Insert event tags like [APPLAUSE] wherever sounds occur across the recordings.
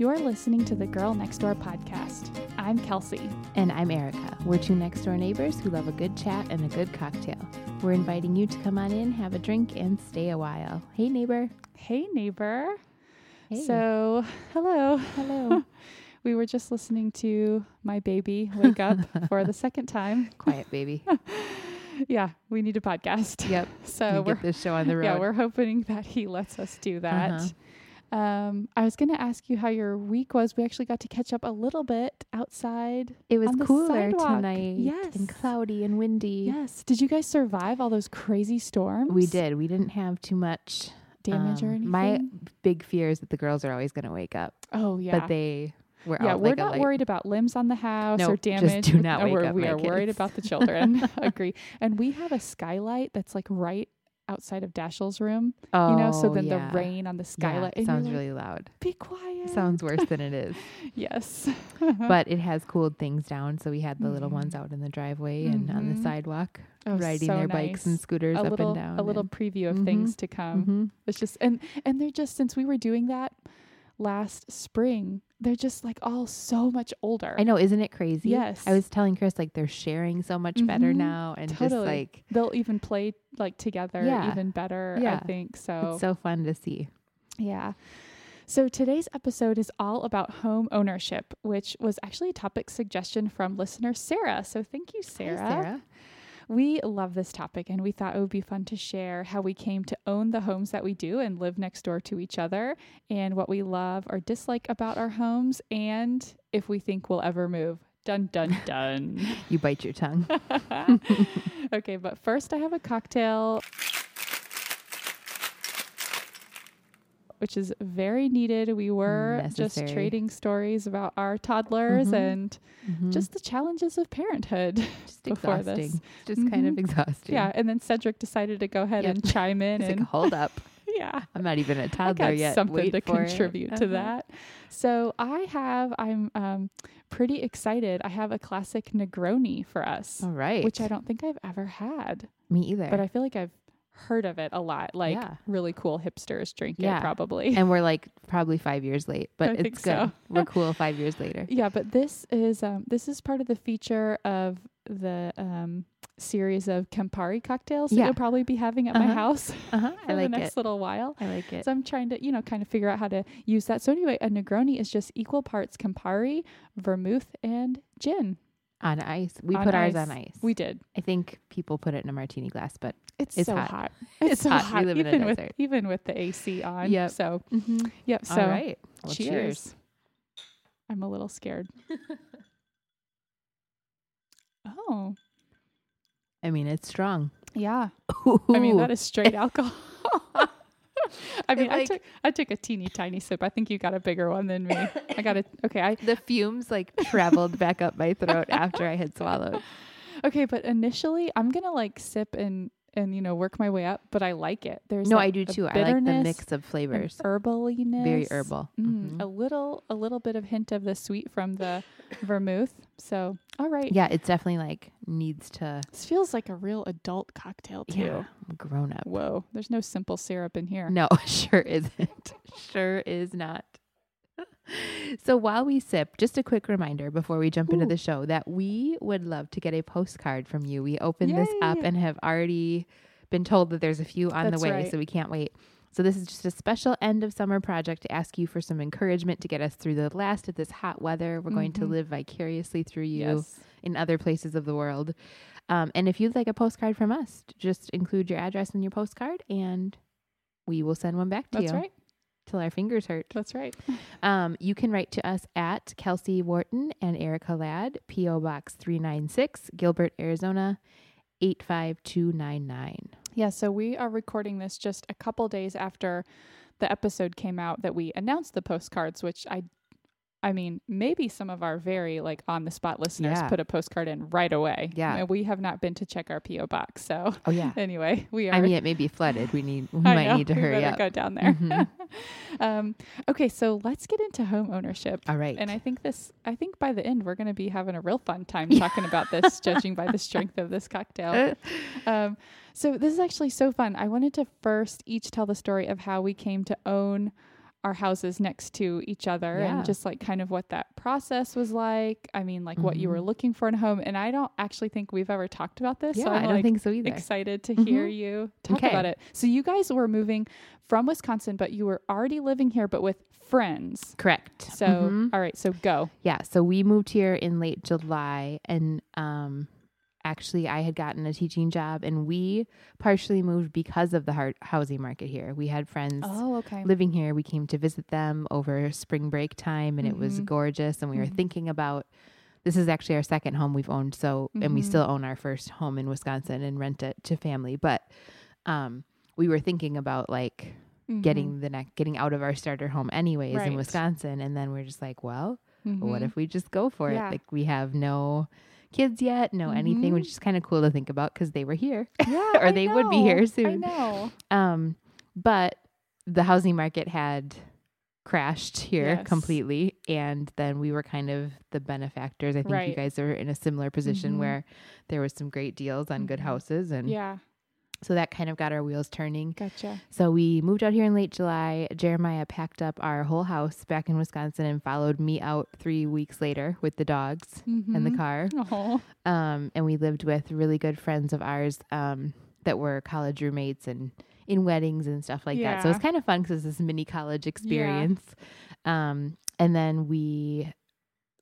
You're listening to the Girl Next Door podcast. I'm Kelsey. And I'm Erica. We're two next door neighbors who love a good chat and a good cocktail. We're inviting you to come on in, have a drink, and stay a while. Hey, neighbor. Hey, neighbor. Hey. So, hello. hello. [LAUGHS] We were just listening to my baby wake up [LAUGHS] for the second time. Quiet, baby. [LAUGHS] Yeah, we need a podcast. Yep. So we're get this show on the road. yeah, we're hoping that he lets us do that. Uh-huh. Um, I was going to ask you how your week was. We actually got to catch up a little bit outside. it was cooler sidewalk. tonight. Yes. And cloudy and windy. Yes. Did you guys survive all those crazy storms? We did. We didn't have too much Damage or um, anything? My big fear is that the girls are always going to wake up, oh, yeah. but they were yeah, we're like not worried about limbs on the house No, or just damage. do not No, wake we're- up we are worried about the [LAUGHS] children. [LAUGHS] Agree. And we have a skylight that's like right outside of Dashiell's room. Oh, you know, so then yeah. the rain on the skylight. it sounds like, really loud. Be quiet. Sounds worse than it is. [LAUGHS] yes. [LAUGHS] but it has cooled things down. So we had the little Mhm. ones out in the driveway and on the sidewalk, Oh, riding so their bikes and scooters a up little, and down. a little preview of Mhm. things to come. Mhm. It's just and and they're just since we were doing that last spring, they're just like all so much older. I know, isn't it crazy? Yes. I was telling Chris like they're sharing so much better Mhm. now, and just like They'll even play like together Yeah. even better. yeah. I think so. it's so fun to see. Yeah. So today's episode is all about home ownership, which was actually a topic suggestion from listener Sarah. So thank you, Sarah. Sarah. We love this topic and we thought it would be fun to share how we came to own the homes that we do and live next door to each other and what we love or dislike about our homes and if we think we'll ever move. Dun dun [LAUGHS] dun. You bite your tongue. [LAUGHS] okay, but first I have a cocktail which is very needed. We were just trading stories about our toddlers Mhm. and Mhm. just the challenges of parenthood. [LAUGHS] just before exhausting. this. Just kind of Mhm. exhausting. yeah, and then Cedric decided to go ahead Yep. and chime in [LAUGHS] and like hold up. [LAUGHS] yeah. I'm not even a toddler got yet. something Wait to it. contribute to Uh-huh. that. So I have, I'm um, pretty excited. I have a classic Negroni for us, All right. which I don't think I've ever had, Me either. but I feel like I've heard of it a lot. Like Yeah. really cool hipsters drink Yeah. it probably. and we're like probably five years late, but I it's good. so. we're cool five years later. [LAUGHS] yeah, but this is um, this is part of the feature of the um, series of Campari cocktails that Yeah. you'll probably be having at my Uh-huh. house [LAUGHS] Uh-huh. for I like the next it. little while. I like it. So I'm trying to, you know, kind of figure out how to use that. So anyway, a Negroni is just equal parts Campari, vermouth, and gin. on ice. We On put ours on ice. We did. I think people put it in a martini glass, but It's, It's so hot. hot. It's so hot. We live in a even with desert. even with the AC on. Yep. So mm-hmm. yep. So all right. Well, cheers. I'm a little scared. [LAUGHS] oh I mean, it's strong. yeah. [LAUGHS] I mean that is straight alcohol. [LAUGHS] I mean, I took I took a teeny tiny sip. I think you got a bigger one than me. I got a okay. I the fumes like traveled back up my throat after I had swallowed. Okay, but initially I'm gonna like sip and and you know work my way up, but I like it. There's No, I do too. I like the mix of flavors. herbaliness, Very herbal. Mm, Mhm. A little a little bit of hint of the sweet from the [LAUGHS] vermouth. So all right, Yeah, it's definitely like needs to. this feels like a real adult cocktail too. Yeah, grown up. Whoa, there's no simple syrup in here. No, [LAUGHS] sure isn't. [LAUGHS] sure is not. [LAUGHS] So while we sip, just a quick reminder before we jump into the show that we would love to get a postcard from you. We opened this up and have already been told that there's a few on That's the way, right. so we can't wait. So this is just a special end of summer project to ask you for some encouragement to get us through the last of this hot weather. We're going to Mhm. live vicariously through you Yes. in other places of the world. Um, and if you'd like a postcard from us, just include your address in your postcard and we will send one back to That's you right. Till our fingers hurt. That's right. Um, you can write to us at Kelsey Wharton and Erica Ladd, P.O. Box 396, Gilbert, Arizona 85299. Yeah, so we are recording this just a couple days after the episode came out that we announced the postcards, which I I mean, maybe some of our very like on the spot listeners Yeah. put a postcard in right away. Yeah. And we have not been to check our PO box. So Oh, yeah. [LAUGHS] anyway, we are I mean, it may be flooded. We need, we [LAUGHS] I might know, need to we hurry up. Go down there. Mhm. [LAUGHS] um, okay, so let's get into home ownership. All right. And I think this, I think by the end, we're going to be having a real fun time talking about this, judging by the strength of this cocktail. Um, so this is actually so fun. I wanted to first each tell the story of how we came to own our houses next to each other Yeah. and just like kind of what that process was like. I mean, like what you were Mhm. looking for in a home. And I don't actually think we've ever talked about this. Yeah, so I'm I don't like think so either. excited to hear Mhm. you talk Okay. about it. So you guys were moving from Wisconsin, but you were already living here, but with friends. Correct. So, Mhm. all right, so go. Yeah, so we moved here in late July and um actually I had gotten a teaching job and we partially moved because of the hard housing market here. We had friends Oh, okay. living here. We came to visit them over spring break time and it was Mhm. gorgeous and we were Mhm. thinking about this is actually our second home we've owned so and we still own our first home in Wisconsin and rent it to family but um we were thinking about like getting the neck getting out of our starter home anyways Right. in Wisconsin and then we're just like well what if we just go for Yeah. it like we have no kids yet no anything Mhm. which is kind of cool to think about because they were here yeah, [LAUGHS] or I they would be know. here I soon. know. um but the housing market had crashed here Yes. completely and then we were kind of the benefactors i think you guys are in a similar position Mhm. where there was some great deals on good Mhm. houses and Yeah, so that kind of got our wheels turning gotcha. so we moved out here in late July. Jeremiah packed up our whole house back in Wisconsin and followed me out three weeks later with the dogs and the Mhm. car. Um, and we lived with really good friends of ours um, that were college roommates and in weddings and stuff like that. So Yeah. it's kind of fun because it's this mini college experience. Um, and then we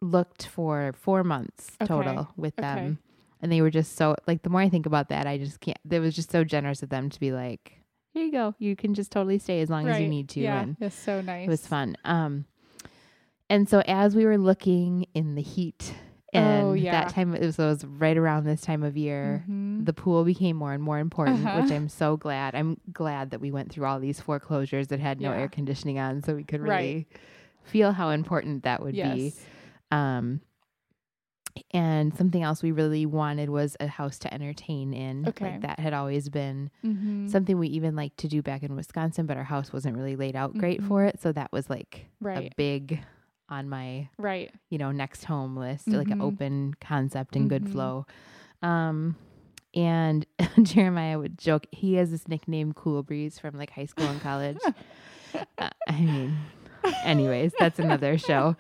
looked for four months Okay. total with Okay. And they were just so like the more I think about that, I just can't. It was just so generous of them to be like, "Here you go. You can just totally stay as long as you need to." Yeah, And it's so nice. it was fun. Um, and so as we were looking in the heat, and Oh, yeah. that time it was, it was right around this time of year. Mhm. The pool became more and more important, Uh-huh. which I'm so glad. I'm glad that we went through all these foreclosures that had no Yeah. air conditioning on, so we could Right. really feel how important that would be. Um, and something else we really wanted was a house to entertain in. Okay. Like that had always been Mhm. something we even liked to do back in Wisconsin, but our house wasn't really laid out great for Mhm. it. So that was like Right. a big on my, Right. you know, next home list, like an Mhm. open concept and good Mhm. flow. Um, and [LAUGHS] Jeremiah would joke, he has this nickname Cool Breeze from like high school and college. [LAUGHS] uh, I mean, anyways, that's another show.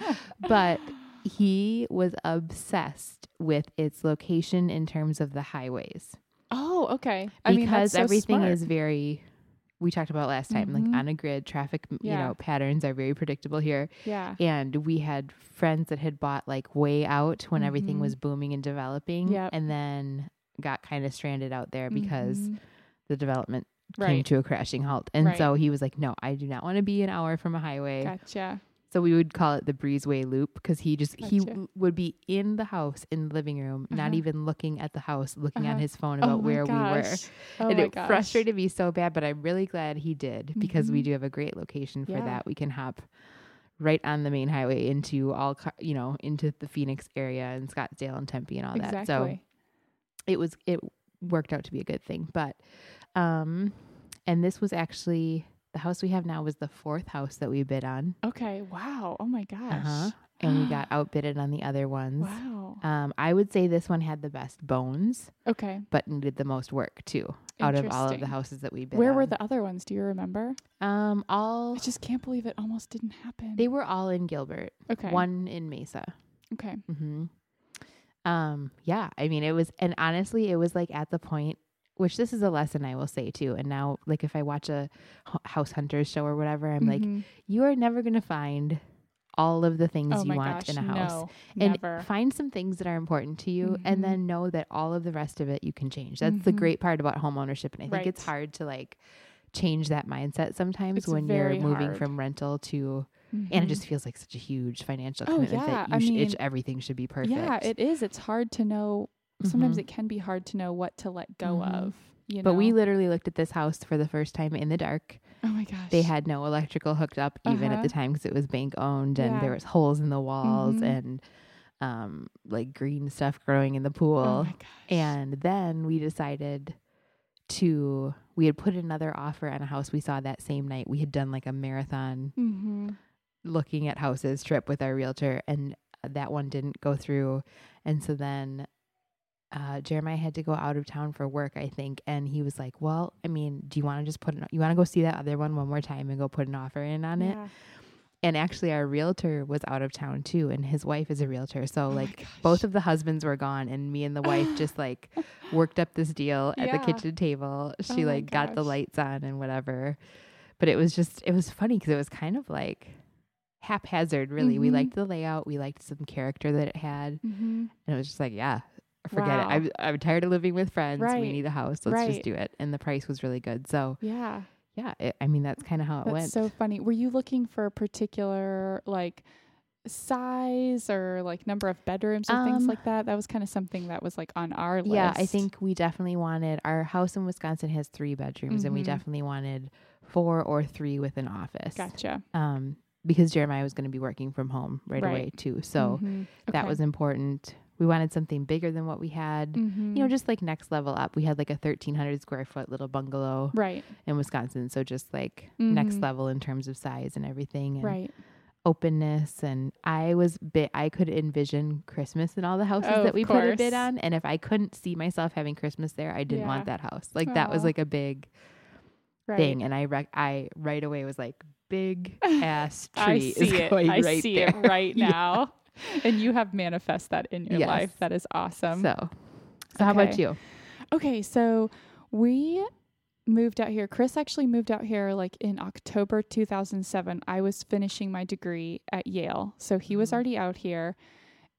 But he was obsessed with its location in terms of the highways Oh, okay. I because so everything is very we talked about last time Mhm. like on a grid traffic m- you know patterns are very predictable here Yeah. and we had friends that had bought like way out when everything Mhm. was booming and developing Yep. and then got kind of stranded out there because Mhm. the development came to a crashing halt and Right. so he was like no i do not want to be an hour from a highway Gotcha. So we would call it the breezeway loop because he just he w- would be in the house in the living room not Uh-huh. even looking at the house looking on Uh-huh. his phone Oh about my where we were. Oh and it gosh. frustrated me so bad, but I'm really glad he did because we Mhm. do have a great location for Yeah. that. We can hop right on the main highway into all, car- you know, into the Phoenix area and Scottsdale and Tempe and all Exactly. that. So it was it worked out to be a good thing. But um, and this was actually the house we have now was the fourth house that we bid on, okay. Wow. Oh my gosh. uh-huh, [GASPS] and we got outbidded on the other ones. Wow. Um, I would say this one had the best bones, Okay. but needed the most work too. Out of all of the houses that we bid Where were the other ones? Do you remember? Um, all I just can't believe it almost didn't happen. they were all in Gilbert. okay. One in Mesa. Okay. hmm Um, yeah. I mean, it was, and honestly, it was like at the point, which this is a lesson I will say too. And now, like, if I watch a House Hunters show or whatever, I'm like, Mhm. you are never gonna find all of the things oh you want gosh, in a house. No, and never. find some things that are important to you and Mhm. then know that all of the rest of it you can change that's the Mhm. great part about home ownership and i think it's hard to like change that mindset sometimes It's when you're moving hard. from rental to and it Mhm. just feels like such a huge financial Oh, commitment yeah, that sh- it mean, everything should be perfect Yeah, it is. It's hard to know. Sometimes Mhm. it can be hard to know what to let go Mhm. of. You but know? we literally looked at this house for the first time in the dark Oh my gosh. they had no electrical hooked up even at the Uh-huh. time because it was bank owned and there was holes in the walls Mhm. and um like green stuff growing in the pool Oh my gosh. And then we decided to, we had put another offer on a house we saw that same night. We had done like a marathon hmm looking at houses trip with our realtor, and that one didn't go through. And so then uh, Jeremiah had to go out of town for work, I think, and he was like, "Well, I mean, do you want to just put an, you want to go see that other one one more time and go put an offer in on it?" And actually, our realtor was out of town too, and his wife is a realtor. So, Oh like, both of the husbands were gone, and me and the wife [LAUGHS] just like worked up this deal at Yeah. the kitchen table. She Oh like got the lights on and whatever. But it was just, it was funny because it was kind of like haphazard, really. We Mhm. liked the layout, we liked some character that it had, Mm-hmm. and it was just like, yeah, forget Wow. it. I'm, I'm tired of living with friends. Right. We need a house. Let's Right. just do it. And the price was really good. So, Yeah. yeah, it, I mean, that's kind of how it That's went. so funny. Were you looking for a particular like size or like number of bedrooms or things Um, like that? That was kind of something that was like on our list. Yeah, I think we definitely wanted our house in Wisconsin has three bedrooms, and we Mhm. definitely wanted four or three with an office. Gotcha. Um, because Jeremiah was going to be working from home right, Right. away too, so Mhm. that was important. We wanted something bigger than what we had. Mhm. You know, just like next level up. We had like a thirteen hundred square foot little bungalow right, in Wisconsin, so just like next Mhm. level in terms of size and everything, and right. openness. And I was bit. I could envision Christmas in all the houses Oh, that we put a bid on, and if I couldn't see myself having Christmas there, I didn't Yeah. want that house. Like that was like a big Right. thing, and I rec- I right away was like, big [LAUGHS] ass tree I is see it. going I right see there. it right [LAUGHS] now. [LAUGHS] and you have manifest that in your Yes. life. That is awesome. So, so how about you? Okay, so we moved out here. Chris actually moved out here like in October 2007. I was finishing my degree at Yale. So he was Mhm. already out here.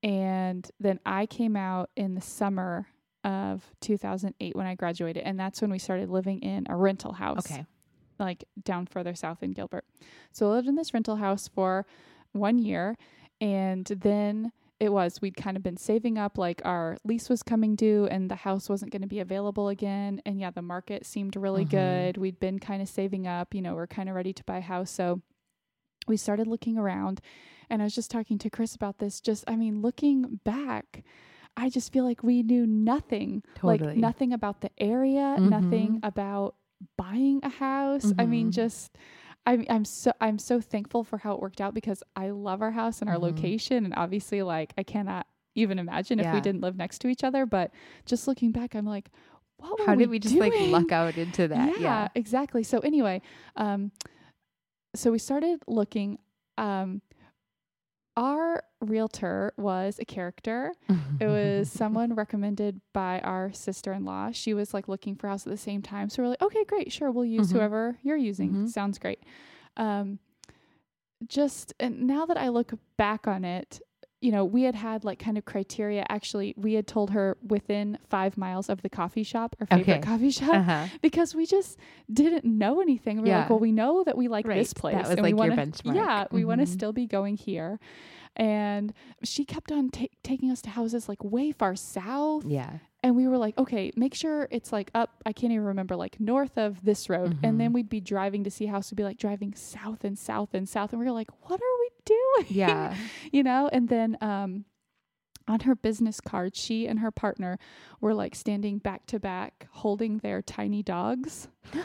And then I came out in the summer of 2008 when I graduated. And that's when we started living in a rental house, Okay. like down further south in Gilbert. So I lived in this rental house for one year. And then it was we'd kind of been saving up like our lease was coming due and the house wasn't going to be available again and yeah the market seemed really Mhm. good we'd been kind of saving up you know we're kind of ready to buy a house so we started looking around and i was just talking to chris about this just i mean looking back i just feel like we knew nothing like nothing about the area Mhm. nothing about buying a house i mean Mhm. just I'm I'm so I'm so thankful for how it worked out because I love our house and our Mhm. location. And obviously like I cannot even imagine if we didn't live next to each other. But just looking back I'm like what were we How we did we just like luck out into [LAUGHS] that? yeah, exactly. So anyway um so we started looking um our realtor was a character [LAUGHS] it was someone recommended by our sister-in-law. She was like looking for a house at the same time. So we're like, okay, great, sure, we'll use Mhm. whoever you're using. Mhm. Sounds great. Um, just and now that I look back on it, you know, we had had like kind of criteria. Actually, we had told her within five miles of the coffee shop, our favorite Okay. coffee shop, uh-huh. because we just didn't know anything. We were like, well, we know that we like this Right. That place. was and we like your wanna, benchmark. Yeah, we want to still be going here. And she kept on ta- taking us to houses like way far south. Yeah. And we were like, okay, make sure it's like up, I can't even remember, like north of this road. And then Mhm. we'd be driving to see house, we'd be like driving south and south and south. And we were like, what are we doing? Yeah. [LAUGHS] you know? And then, um, on her business card, she and her partner were like standing back to back holding their tiny dogs. [LAUGHS]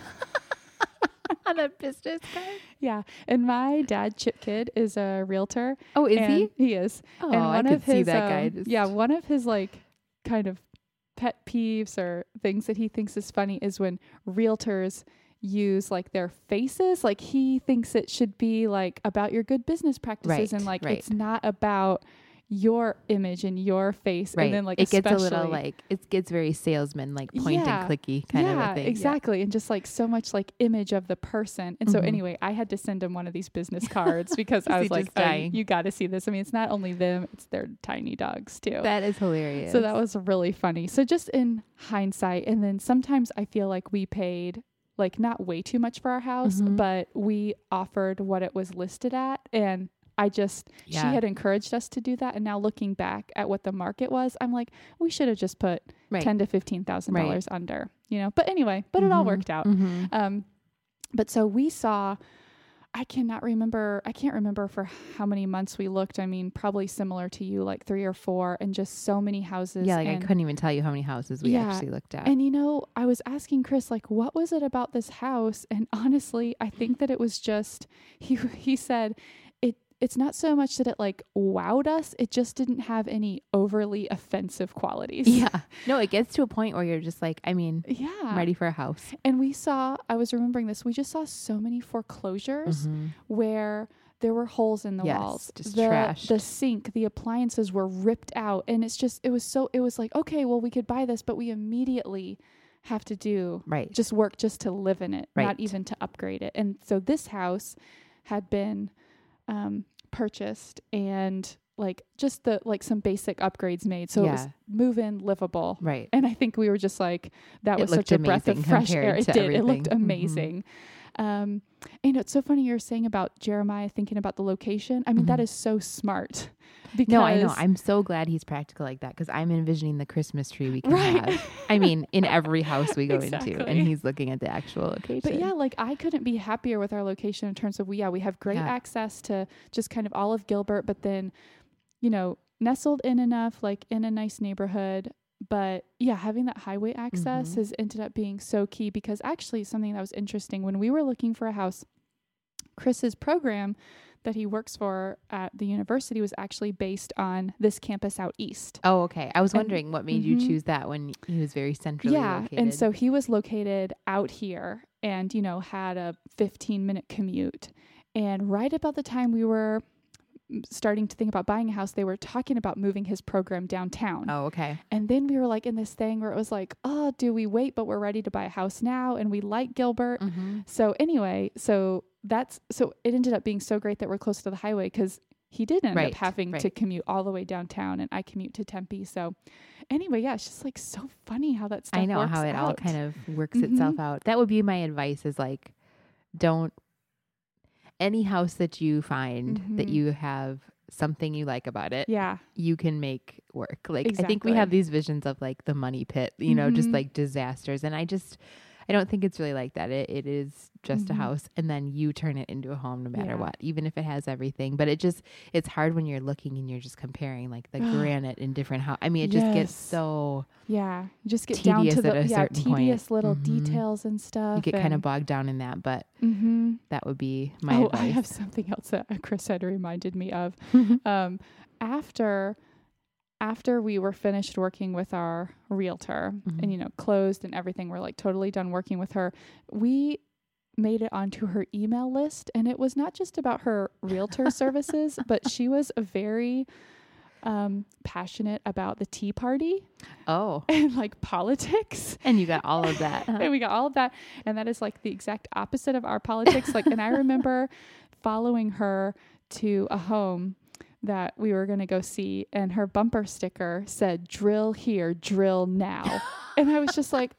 On a business card. Yeah. And my dad, Chip Kid, is a realtor. Oh, is he? He is. Oh, and I one could of his, see that guy. um, yeah, one of his like kind of pet peeves or things that he thinks is funny is when realtors use like their faces. Like he thinks it should be like about your good business practices and like right. it's not about your image and your face. Right. And then like it gets a little like it gets very salesman like point Yeah. and clicky kind yeah, of a thing. Yeah. exactly. And just like so much like image of the person. And so Mhm. anyway, I had to send him one of these business [LAUGHS] cards because I was like, "Oh, you got to see this. I mean, it's not only them, it's their tiny dogs too. That is hilarious. so that was really funny. So just in hindsight, and then sometimes I feel like we paid like not way too much for our house, Mhm. but we offered what it was listed at and I just she had encouraged us to do that and now looking back at what the market was, I'm like, we should have just put right. ten to fifteen thousand Right. dollars under, you know. But anyway, but it all Mhm. worked out. Mhm. Um, but so we saw. I cannot remember. I can't remember for how many months we looked. I mean, probably similar to you, like three or four, and just so many houses. Yeah, like and, I couldn't even tell you how many houses we Yeah, actually looked at. And you know, I was asking Chris, like, what was it about this house? And honestly, I think that it was just [LAUGHS] he. He said. It's not so much that it like wowed us, it just didn't have any overly offensive qualities. Yeah. [LAUGHS] No, it gets to a point where you're just like, I mean, Yeah. I'm ready for a house. And we saw, I was remembering this, we just saw so many foreclosures Mhm. where there were holes in the Yes, walls. just the, trashed. the sink, the appliances were ripped out. And it's just, it was so, it was like, okay, well, we could buy this, but we immediately have to do Right. just work just to live in it, Right. not even to upgrade it. And so this house had been um, purchased and like just the like some basic upgrades made. So it was move in livable. right. And I think we were just like, that It was such a breath of fresh air. It did. It looked everything. Mhm. Um, and it's so funny you're saying about Jeremiah thinking about the location. I mean, that Mhm. is so smart. Because [LAUGHS] No, I know. I'm so glad he's practical like that because I'm envisioning the Christmas tree we can Right. have. I mean, in every house we [LAUGHS] go into, and he's looking at the actual location. But yeah, like I couldn't be happier with our location in terms of we yeah, we have great Yeah. access to just kind of all of Gilbert, but then, you know, nestled in enough, like in a nice neighborhood. But yeah, having that highway access Mhm. has ended up being so key because actually something that was interesting when we were looking for a house, Chris's program that he works for at the university was actually based on this campus out east. Oh, okay. I was And- wondering what made you Mhm. choose that when he was very centrally yeah located. and so he was located out here and you know had a 15 minute commute and right about the time we were starting to think about buying a house they were talking about moving his program downtown Oh, okay. and then we were like in this thing where it was like oh do we wait but we're ready to buy a house now and we like gilbert Mm-hmm. so anyway so that's so it ended up being so great that we're close to the highway because he did end Right, up having to commute all the way downtown and i commute to tempe so anyway yeah it's just like so funny how that stuff I know how it all out. kind of works itself Mhm. out. That would be my advice is like don't any house that you find that Mhm. you have something you like about it, yeah you can make work. Like I think we have these visions of like the money pit, you know, just Mhm. like disasters and I just I don't think it's really like that. It it is just Mhm. a house and then you turn it into a home no matter Yeah. what, even if it has everything. But it just it's hard when you're looking and you're just comparing like the [SIGHS] granite in different house. I mean, it just gets so yeah you just get down to the yeah certain point. tedious little Mhm. details and stuff you get kind of bogged down in that, but Mhm. that would be my oh advice. i have something else that [LAUGHS] chris had reminded me of [LAUGHS] um, after after we were finished working with our realtor Mhm. and you know closed and everything we're like totally done working with her we made it onto her email list and it was not just about her realtor [LAUGHS] services but she was a very um, passionate about the tea party oh, [LAUGHS] and like politics and you got all of that. huh? [LAUGHS] and we got all of that and that is like the exact opposite of our politics like and i remember following her to a home that we were going to go see and her bumper sticker said drill here drill now [LAUGHS] and i was just like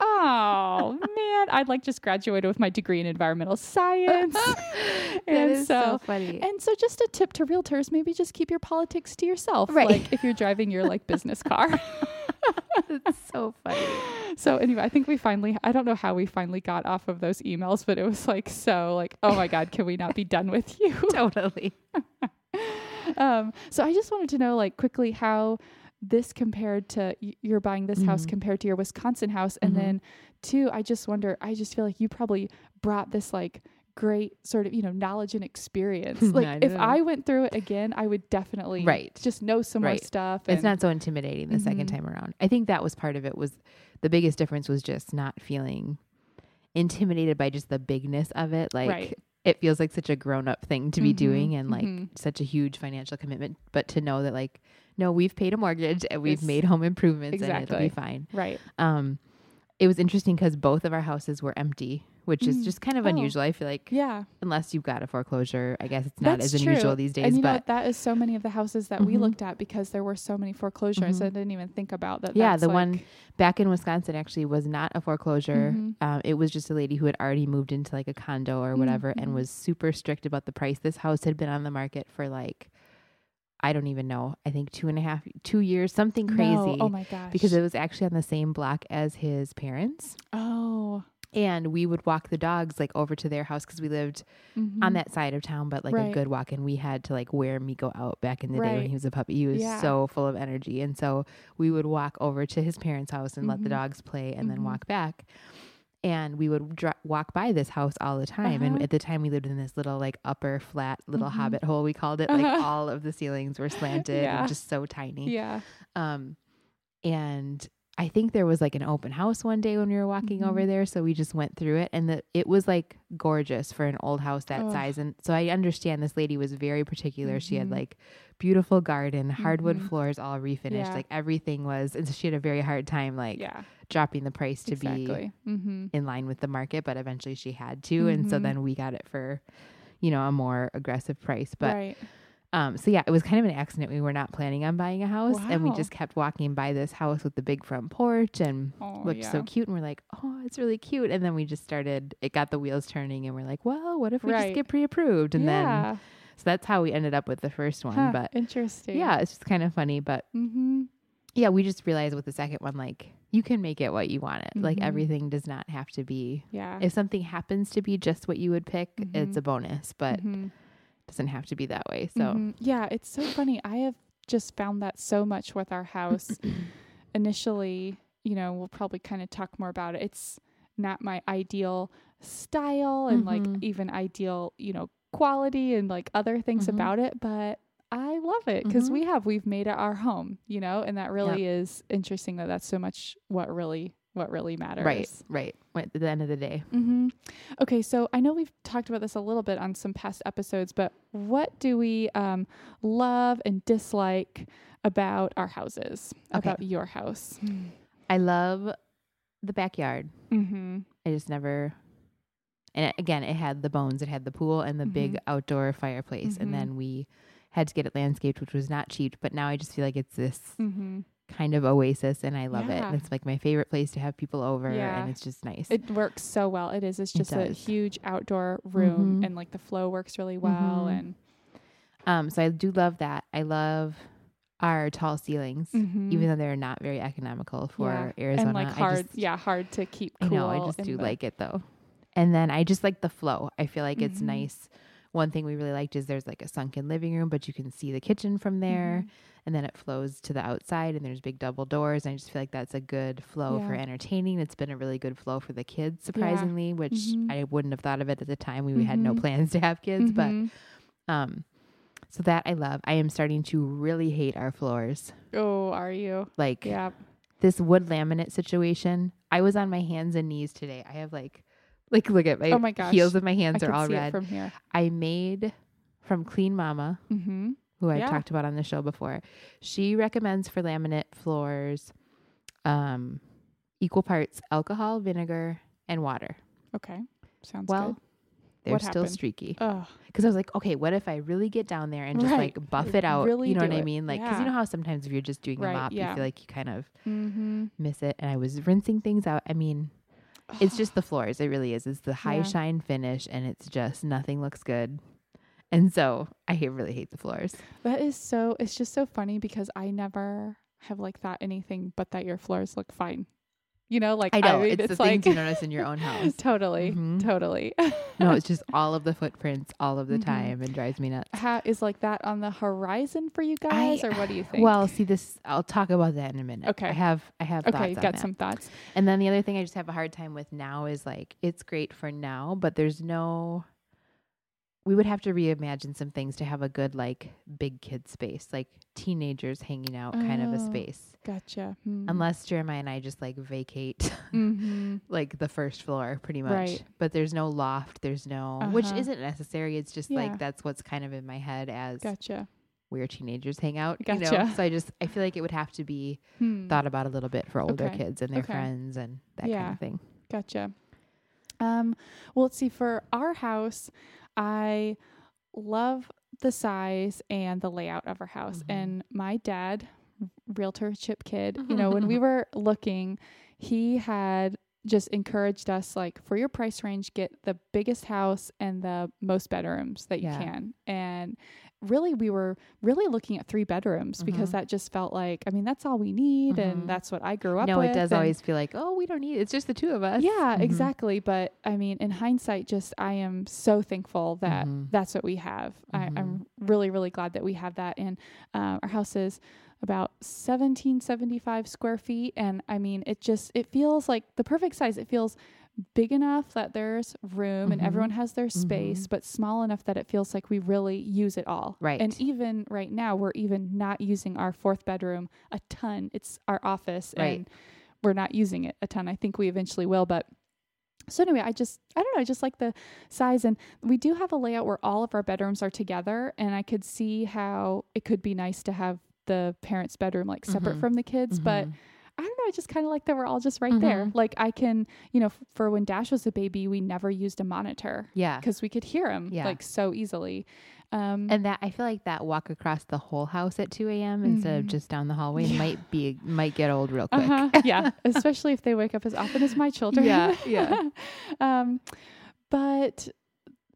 oh man i'd like just graduated with my degree in environmental science [LAUGHS] [LAUGHS] that and is so, so funny. and so just a tip to realtors maybe just keep your politics to yourself Right. like if you're driving your like business car It's so funny. so anyway, I think we finally I don't know how we finally got off of those emails, but it was like so like, oh my God, can we not be done with you? Totally. [LAUGHS] um, so I just wanted to know like quickly how this compared to y- you're buying this house Mhm. compared to your Wisconsin house. And Mhm. then two, I just wonder, I just feel like you probably brought this like great sort of, you know, knowledge and experience. [LAUGHS] Like I if. I went through it again, I would definitely Right. just know some more Right. stuff. It's not so intimidating the second Mhm. time around. I think that was part of it was the biggest difference was just not feeling intimidated by just the bigness of it. Like Right. It feels like such a grown up thing to be Mhm, doing and like mhm. such a huge financial commitment. But to know that like, no, we've paid a mortgage and we've It's- made home improvements and it'll be fine. right. Um it was interesting because both of our houses were empty, which is Mm. just kind of Oh. unusual. I feel like Yeah. unless you've got a foreclosure, I guess it's not That's as true. unusual these days. And you know but that is so many of the houses that we Mhm. looked at because there were so many foreclosures. Mhm. I didn't even think about that. yeah, the like- one back in Wisconsin actually was not a foreclosure. Mhm. Um, it was just a lady who had already moved into like a condo or whatever and Mhm. was super strict about the price. This house had been on the market for like, I don't even know, I think two and a half, two years, something No. crazy. Oh my gosh. because it was actually on the same block as his parents. oh And we would walk the dogs like over to their house because we lived on mhm. that side of town, but like a good walk. And we had to like wear Miko out back in the day when he was a puppy. He was Yeah. so full of energy. And so we would walk over to his parents' house and let the Mhm. dogs play and then Mhm. walk back. and we would dr- walk by this house all the time. Uh-huh. And at the time, we lived in this little like upper flat little Mhm. hobbit hole. We called it like Uh-huh. all of the ceilings were [LAUGHS] slanted Yeah. and just so tiny. Yeah. Um, and I think there was like an open house one day when we were walking over Mhm. there, so we just went through it, and the, it was like gorgeous for an old house that Ugh. size. And so I understand this lady was very particular. She had Mhm. like beautiful garden, hardwood Mhm. floors, all refinished, Yeah. like everything was. And so she had a very hard time like yeah. dropping the price to be exactly. Mm-hmm. in line with the market, but eventually she had to, and so Mhm. then we got it for, you know, a more aggressive price. But right. Um, so yeah, it was kind of an accident. We were not planning on buying a house, and we just kept walking by this house with the big front porch and Oh, looked yeah. so cute. And we're like, oh, it's really cute. And then we just started. It got the wheels turning, and we're like, well, what if we Right. just get pre-approved? And then so that's how we ended up with the first one. Huh, But interesting. yeah, it's just kind of funny. But Mm-hmm. yeah, we just realized with the second one, like you can make it what you want it. Like Mhm. everything does not have to be. Yeah. If something happens to be just what you would pick, it's Mhm. a bonus, but Mhm. Doesn't have to be that way. So Mhm. yeah, it's so funny. I have just found that so much with our house. [COUGHS] Initially, you know, we'll probably kind of talk more about it. It's not my ideal style and Mhm. like even ideal, you know, quality and like other things Mhm. about it, but I love it because Mhm. we have we've made it our home, you know, and that really is interesting that that's so much what really what really matters. right, right. At the end of the day, hmm Okay, so I know we've talked about this a little bit on some past episodes, but what do we um, love and dislike about our houses? Okay. About your house? I love the backyard. Mm-hmm. I just never. And again, it had the bones. It had the pool and the big Mhm. outdoor fireplace, and then we had to get it landscaped, which was not cheap. But now I just feel like it's this Mm-hmm. Kind of oasis, and I love it. Yeah. And it's like my favorite place to have people over, Yeah. and it's just nice. It works so well. It is. It's It just a huge outdoor room, Mhm. and like the flow works really well. Mhm. And um, so I do love that. I love our tall ceilings, Mhm. even though they're not very economical for yeah. Arizona. and like hard, just- yeah, hard to keep. I Cool know. I just do like it though. And then I just like the flow. I feel like it's Mhm. nice. One thing we really liked is there's like a sunken living room, but you can see the kitchen from there. Mhm. And then it flows to the outside, and there's big double doors. And I just feel like that's a good flow for entertaining. It's been a really good flow for the kids, surprisingly, which Mhm. I wouldn't have thought of it at the time. We had no Mhm. plans to have kids, but um, so that I love. I am starting to really hate our floors. oh, are you? Like Yeah. this wood laminate situation. I was on my hands and knees today. I have like, like look at my, Oh my gosh. heels of my hands I are all it red. from here. I made from Clean Mama, Mm-hmm. who I Yeah. talked about on the show before. She recommends for laminate floors, um, equal parts alcohol, vinegar, and water. Okay. Sounds good. well, good. they're What still happened? streaky Oh, because I was like, okay, what if I really get down there and just Right. like buff it [LAUGHS] out? Really you know what I mean? Like, because Yeah. you know how sometimes if you're just doing Right, a mop, yeah. you feel like you kind of mm-hmm. miss it. And I was rinsing things out. I mean, it's just the floors. It really is. It's the high Yeah. shine finish, and it's just nothing looks good. And so I really hate the floors. that is so. It's just so funny because I never have like thought anything but that your floors look fine. You know, like I know mean, it's, the like things you notice in your own [LAUGHS] house. totally, Mhm. totally. No, it's [LAUGHS] just all of the footprints all of the Mhm. time and drives me nuts. How is like that on the horizon for you guys, or what do you think? Well, see this. I'll talk about that in a minute. Okay. I have I have okay, thoughts you've got that. some thoughts. And then the other thing I just have a hard time with now is like it's great for now, but there's no. We would have to reimagine some things to have a good like big kid space, like teenagers hanging out kind of a Oh. space. Gotcha. Hmm. Unless Jeremiah and I just like vacate [LAUGHS] mm-hmm. like the first floor pretty much. Right. But there's no loft, there's no which Uh-huh. isn't necessary. It's just Yeah. like that's what's kind of in my head as Gotcha. where teenagers hang out. You know? Gotcha. So I just I feel like it would have to be Hmm. thought about a little bit for older Okay. kids and their Okay. friends and that kind of thing. Gotcha. Um, well, let's see. For our house, I love the size and the layout of our house. Mhm. And my dad, realtor chip kid, you know, when [LAUGHS] we were looking, he had just encouraged us like for your price range, get the biggest house and the most bedrooms that you Yeah. can. And really we were really looking at three bedrooms because Mhm. that just felt like I mean that's all we need Mhm. and that's what I grew up No, with. it does and- always feel like, oh, we don't need it. It's just the two of us. yeah, Mhm. exactly. But I mean, in hindsight, just I am so thankful that Mhm. that's what we have. I, I'm really, really glad that we have that. And uh, our house is about 1775 square feet. And I mean, it just, it feels like the perfect size. It feels big enough that there's room and Mhm. everyone has their space, but small enough that it feels like we really use it all. Right. And even right now, we're even not using our fourth bedroom a ton. It's our office Right. and we're not using it a ton. I think we eventually will, but so anyway, I just I don't know, I just like the size and we do have a layout where all of our bedrooms are together and I could see how it could be nice to have the parents' bedroom like separate Mhm. from the kids, but Mhm. I don't know, I just kind of like that we're all just right there. Mhm. Like I can, you know, f- for when Dash was a baby, we never used a monitor yeah. because we could hear him Yeah. like so easily. Um And that I feel like that walk across the whole house at 2 a.m. instead of Mhm. just down the hallway Yeah. might be might get old real quick. uh-huh, [LAUGHS] yeah, especially if they wake up as often as my children. Yeah, yeah. [LAUGHS] um, but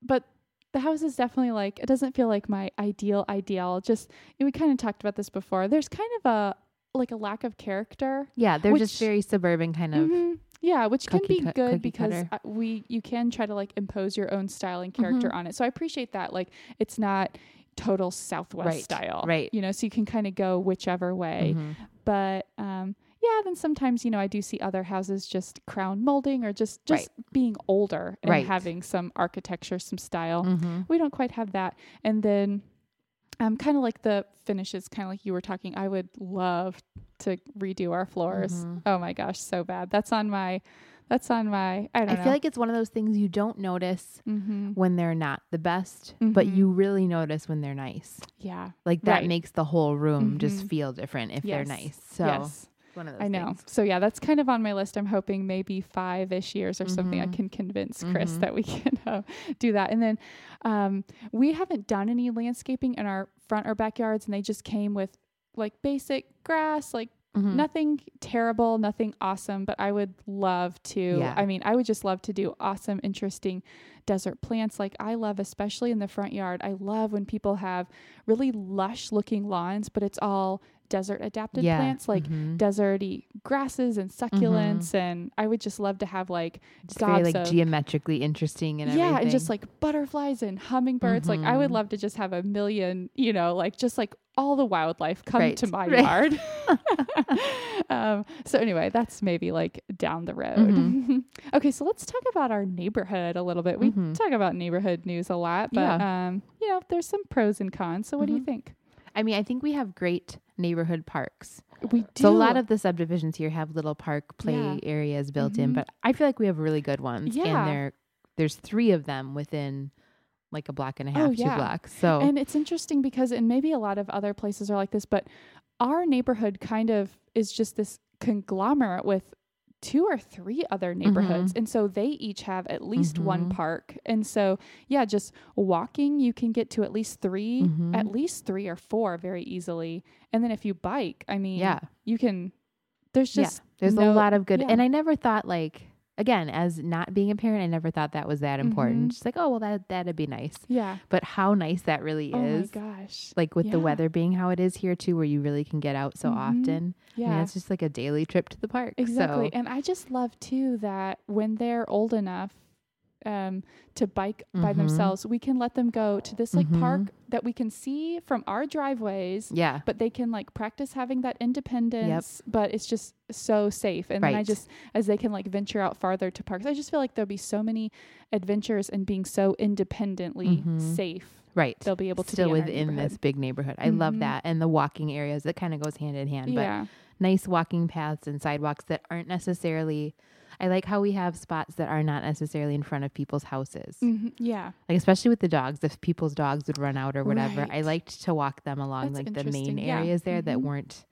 but the house is definitely like it doesn't feel like my ideal ideal. Just we kind of talked about this before. There's kind of a like a lack of character. Yeah, they're just very suburban kind of. Mhm. Yeah, which can be cut- good because uh, we you can try to like impose your own style and character Mhm. on it. So I appreciate that. Like it's not total Southwest Right, style, right. You know, so you can kind of go whichever way. Mhm. But um, yeah, then sometimes you know I do see other houses just crown molding or just just being older and Right. having some architecture, some style. Mhm. We don't quite have that. And then um, kind of like the finishes, kind of like you were talking. I would love to redo our floors. Mhm. Oh my gosh, so bad. That's on my. That's on my. I don't know. I feel like it's one of those things you don't notice mm-hmm. when they're not the best, but Mhm. you really notice when they're nice. yeah. Like that Right. makes the whole room just Mhm. feel different if Yes. they're nice. So yes. One of those I know. things. So yeah, that's kind of on my list. I'm hoping maybe five ish years or something. I Mhm. can convince Chris Mhm. that we [LAUGHS] can uh, do that. And then um, we haven't done any landscaping in our front or backyards, and they just came with like basic grass, like Mhm. nothing terrible, nothing awesome. But I would love to. Yeah. I mean, I would just love to do awesome, interesting desert plants. Like I love, especially in the front yard. I love when people have really lush looking lawns, but it's all desert adapted yeah. plants like Mhm. deserty grasses and succulents and I would just love to have like just very like of- geometrically interesting and yeah everything. and just like butterflies and hummingbirds like I would Mhm. love to just have a million you know like just like all the wildlife come Right, to my right. yard [LAUGHS] [LAUGHS] um so anyway that's maybe like down the road Mhm. [LAUGHS] okay so let's talk about our neighborhood a little bit we talk about neighborhood news a lot but um you know there's some pros and cons so what do you think I mean, I think we have great neighborhood parks. we do So a lot of the subdivisions here have little park play Yeah. areas built in, Mhm. but I feel like we have really good ones. Yeah. And there there's three of them within like a block and a half, Oh, two yeah. blocks. So And it's interesting because, and maybe a lot of other places are like this, but our neighborhood kind of is just this conglomerate with two or three other neighborhoods. And so they each have at least one Mhm. park. And so, yeah, just walking, you can get to at least 3 Mhm. at least three or four very easily. And then if you bike, I mean, yeah. you can, there's just, Yeah. There's no- a lot of good yeah. and I never thought like again, as not being a parent, I never thought that was that important. Mhm. Just like, oh well that that'd be nice. yeah. But how nice that really is. Oh my gosh. Like with the weather being how it is here too, where you really can get out so Mhm. often. I Yeah. mean, it's just like a daily trip to the park. Exactly. So, And I just love too that when they're old enough um, to bike by Mhm. themselves, we can let them go to this like Mhm. park that we can see from our driveways, yeah. but they can like practice having that independence, but it's just so safe. And then I just, as they can like venture out farther to parks, I just feel like there'll be so many adventures and being so independently Mhm. safe. Right. They'll be able to Still be in our within this big neighborhood. I love Mhm. that. And the walking areas that kind of goes hand in hand. But nice walking paths and sidewalks that aren't necessarily I like how we have spots that are not necessarily in front of people's houses. Mhm. Yeah. Like especially with the dogs, if people's dogs would run out or whatever, I liked to walk them along That's like the main. Yeah. areas there that Mhm. weren't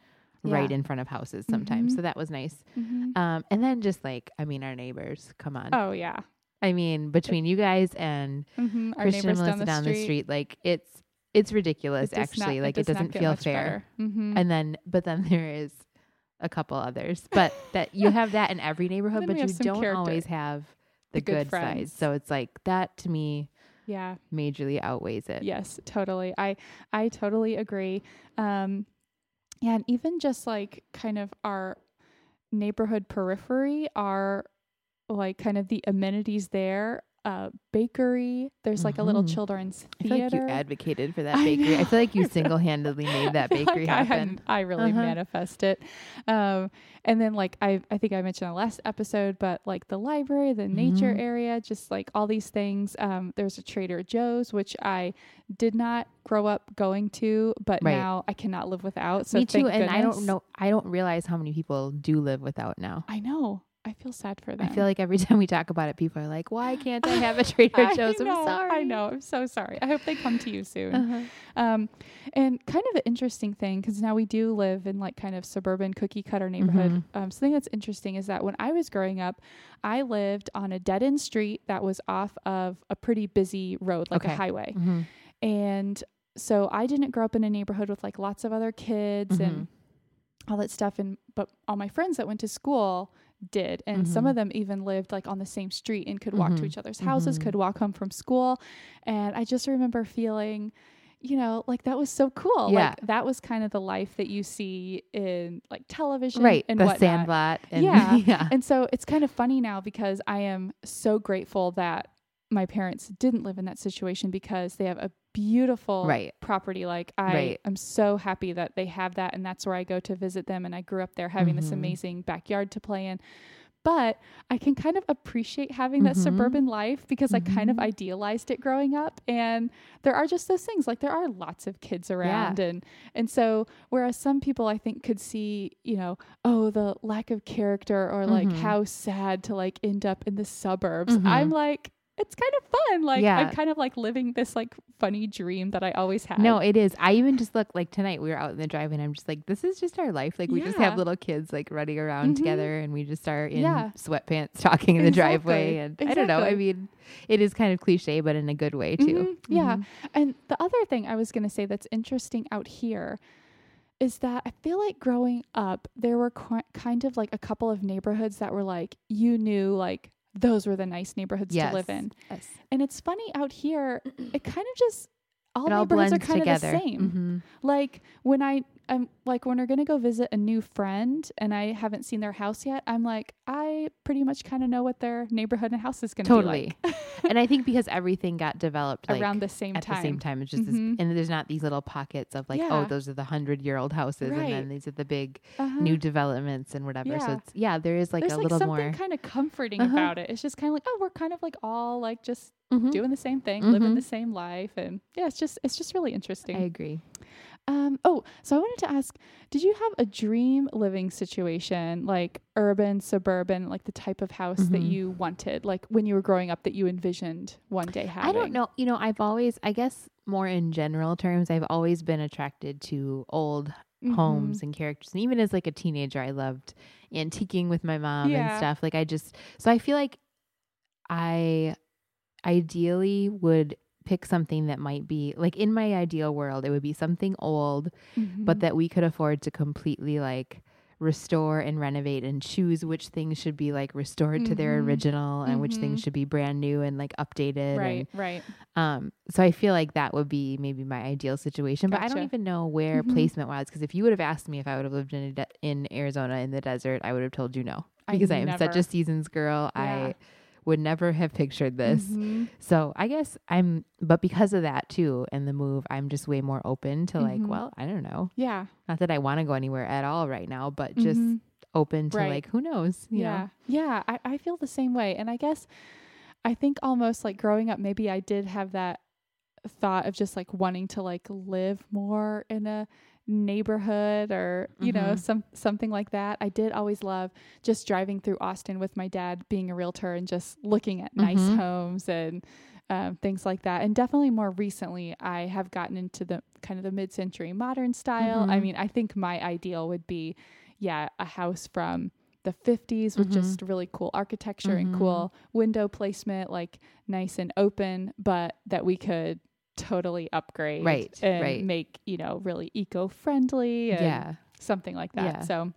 right in front of houses sometimes. Mhm. So that was nice. Mhm. Um, and then just like I mean our neighbors, come on. Oh, yeah. I mean between you guys and hmm Our Christian and neighbors Melissa down the street. like it's it's ridiculous It actually. not- like it, does not doesn't feel fair. Mhm. And then but then there is a couple others. But that you have that in every neighborhood, but you don't character. always have the, The good good, sides. So it's like that to me yeah. majorly outweighs it. Yes, totally. I I totally agree. Um yeah, and even just like kind of our neighborhood periphery are like kind of the amenities there a bakery. There's like a little Mhm. children's I feel like theater. you advocated for that [LAUGHS] bakery. I, know. feel like you [LAUGHS] single handedly made that bakery like happen. hadn't- I really Uh-huh. manifest it. Um, and then like I, I think I mentioned in the last episode, but like the library, the nature Mhm. area, just like all these things. Um, there's a Trader Joe's, which I did not grow up going to, but Right. now I cannot live without. So Me too. And I don't know. I don't realize how many people do live without now. I know. I feel sad for them. I feel like every [LAUGHS] time we talk about it, people are like, "Why can't I have a Trader [LAUGHS] Joe's?" I'm know, sorry. I know. I'm so sorry. I hope they come to you soon. Uh-huh. Um, and kind of an interesting thing because now we do live in like kind of suburban cookie cutter neighborhood. Mm-hmm. Um, something that's interesting is that when I was growing up, I lived on a dead end street that was off of a pretty busy road, like Okay. a highway. Mhm. And so I didn't grow up in a neighborhood with like lots of other kids Mm-hmm. and all that stuff. And but all my friends that went to school did, and some Mhm. of them even lived like on the same street and could walk to Mhm. each other's houses, Mhm. could walk home from school. And I just remember feeling, you know, like that was so cool. Yeah. Like that was kind of the life that you see in like television, Right. And the whatnot. sandlot. And, Yeah. [LAUGHS] yeah. And so it's kind of funny now because I am so grateful that my parents didn't live in that situation because they have a beautiful Right. property. Like I Right. am so happy that they have that and that's where I go to visit them and I grew up there having this Mhm. amazing backyard to play in. But I can kind of appreciate having that Mhm. suburban life because I kind of Mhm. idealized it growing up. And there are just those things like there are lots of kids around and and so whereas some people I think could see, you know, oh the lack of character or like Mhm. how sad to like end up in the suburbs. I'm Mhm. like it's kind of fun. Like Yeah. I'm kind of like living this like funny dream that I always had. No, it is. I even just look like tonight we were out in the drive and I'm just like, this is just our life. Like we just have little kids like running around Mhm. together and we just are in Yeah. sweatpants talking in the Exactly. driveway. And I don't know. I mean, it is kind of cliche, but in a good way too. Mhm. Yeah. Mhm. And the other thing I was going to say that's interesting out here is that I feel like growing up, there were qui- kind of like a couple of neighborhoods that were like, you knew like those were the nice neighborhoods Yes. to live in. Yes. And it's funny out here, it kind of just, all It neighborhoods blends are kind together. of the same. Mhm. Like when I, I'm like when we're gonna go visit a new friend and I haven't seen their house yet, I'm like, I pretty much kind of know what their neighborhood and house is gonna Totally. be like Totally. [LAUGHS] and I think because everything got developed like, around the same at time. the same time, it's just Mhm. this, and there's not these little pockets of like, oh, those are the hundred year old houses, and then these are the big Uh-huh. new developments and whatever. So Yeah. it's yeah, there is like There's a like little something more kind of comforting Uh-huh. about it. It's just kind of like, oh, we're kind of like all like just Mhm. doing the same thing, living Mhm. the same life, and yeah, it's just it's just really interesting. I agree. Um, oh, so I wanted to ask, did you have a dream living situation, like urban, suburban, like the type of house that Mhm. you wanted, like when you were growing up that you envisioned one day having? I don't know. You know, I've always, I guess, more in general terms, I've always been attracted to old Mhm. homes and characters. And even as like a teenager, I loved antiquing with my mom and stuff. Like I just, so I feel like I ideally would pick something that might be like in my ideal world, it would be something old, but Mhm. that we could afford to completely like restore and renovate and choose which things should be like restored to their Mhm. original and which Mhm. things should be brand new and like updated and right, right. um, so I feel like that would be maybe my ideal situation, but I don't even know where Mhm. placement was Because if you would have asked me if I would have lived in a de- in Arizona in the desert, I would have told you no because I, am such a seasons girl. Yeah. I would never have pictured this. Mhm. So I guess I'm, but because of that too and the move, I'm just way more open to like, Mhm. well, I don't know. Yeah. Not that I want to go anywhere at all right now, but just Mhm. open to Right. like, who knows? You yeah. know? Yeah. I, I feel the same way. And I guess I think almost like growing up, maybe I did have that thought of just like wanting to like live more in a neighborhood or you know Mhm. some something like that. I did always love just driving through Austin with my dad being a realtor and just looking at nice Mhm. homes and um, things like that. And definitely more recently, I have gotten into the kind of the mid-century modern style. I Mhm. mean, I think my ideal would be, yeah, a house from the 50s with Mhm. just really cool architecture and Mhm. cool window placement, like nice and open, but that we could totally upgrade Right, and right. make, you know, really eco-friendly and Yeah. something like that. Yeah. So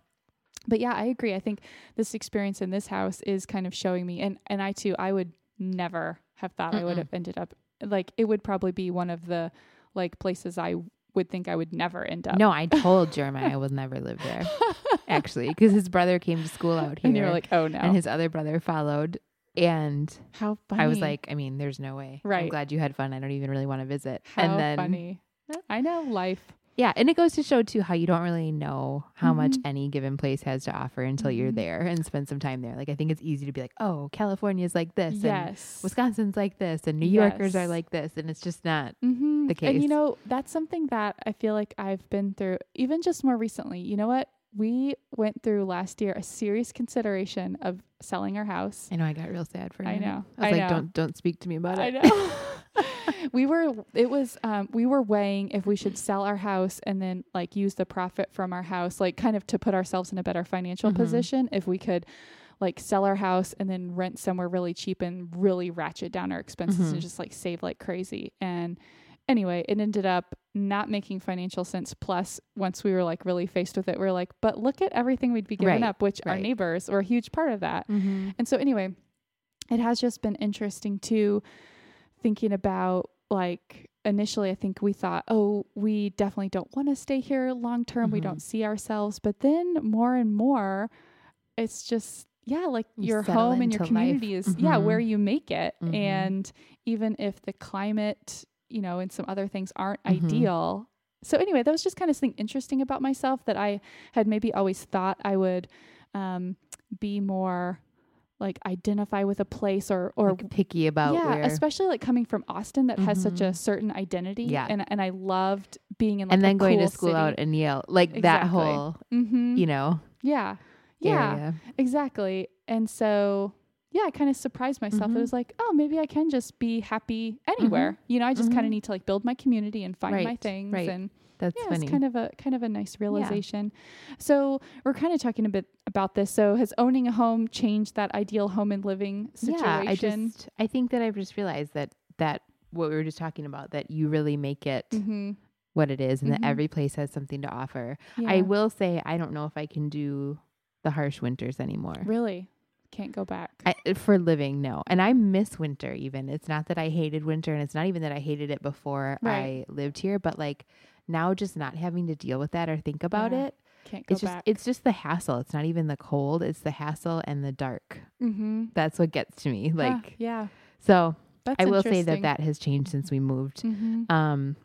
but yeah, I agree. I think this experience in this house is kind of showing me and and I too I would never have thought I would have ended up like it would probably be one of the like places I would think I would never end up. No, I [LAUGHS] told Jeremiah I would never live there. actually, because his brother came to school out here, [LAUGHS] and you were like, "Oh no." and his other brother followed And How funny. I was like, I mean, there's no way. Right. I'm glad you had fun. I don't even really want to visit. how and then funny. I know life. Yeah, and it goes to show too how you don't really know how much Mhm. any given place has to offer until you're Mhm. there and spend some time there. Like I think it's easy to be like, "Oh, California's like this and Wisconsin's like this and New Yorkers are like this." And it's just not Mm-hmm. the case. And you know, that's something that I feel like I've been through, even just more recently. You know what? We went through last year a serious consideration of selling our house. I know I got real sad for a I know. I was I like, know. "Don't don't speak to me about it. I know. [LAUGHS] [LAUGHS] we were it was um we were weighing if we should sell our house and then like use the profit from our house like kind of to put ourselves in a better financial Mhm. position if we could like sell our house and then rent somewhere really cheap and really ratchet down our expenses Mhm. and just like save like crazy and anyway it ended up not making financial sense plus once we were like really faced with it we are like but look at everything we'd be giving Right, up which our neighbors were a huge part of that mm-hmm. and so anyway, it has just been interesting too thinking about like initially I think we thought, oh, we definitely don't want to stay here long term. We Mhm. don't see ourselves. But then more and more it's just yeah, like You your home and your into life. community is yeah, Mhm. where you make it. Mhm. And even if the climate, you know, and some other things aren't Mhm. ideal. So anyway, that was just kind of something interesting about myself that I had maybe always thought I would um, be more like identify with a place or or like picky about yeah, where especially like coming from Austin that has such a Mhm. certain identity. Yeah. and and I loved being in like and then going cool to school city. out in Yale. Like that whole, Mm-hmm. you know, Yeah, yeah, area. exactly. And so yeah, I kind of surprised myself. Mhm. It was like, oh, maybe I can just be happy anywhere. You know, I just kind Mhm. of need to like build my community and find my things right. and That's yeah, funny. it's kind of a kind of a nice realization. So we're kind of talking a bit about this. So has owning a home changed that ideal home and living situation? Yeah, I just I think that I've just realized that that what we were just talking about that you really make it mm-hmm. what it is and that every place has something to offer. yeah. I will say I don't know if I can do the harsh winters anymore. really can't go back. I, for living, no. And I miss winter even. It's not that I hated winter and it's not even that I hated it before Right. I lived here, but like now just not having to deal with that or think about Yeah. it. can't go It's just back. it's just the hassle. It's not even the cold, it's the hassle and the dark. mm-hmm. That's what gets to me. Like yeah, so that's I will say that that has changed since we moved. Mm-hmm. Um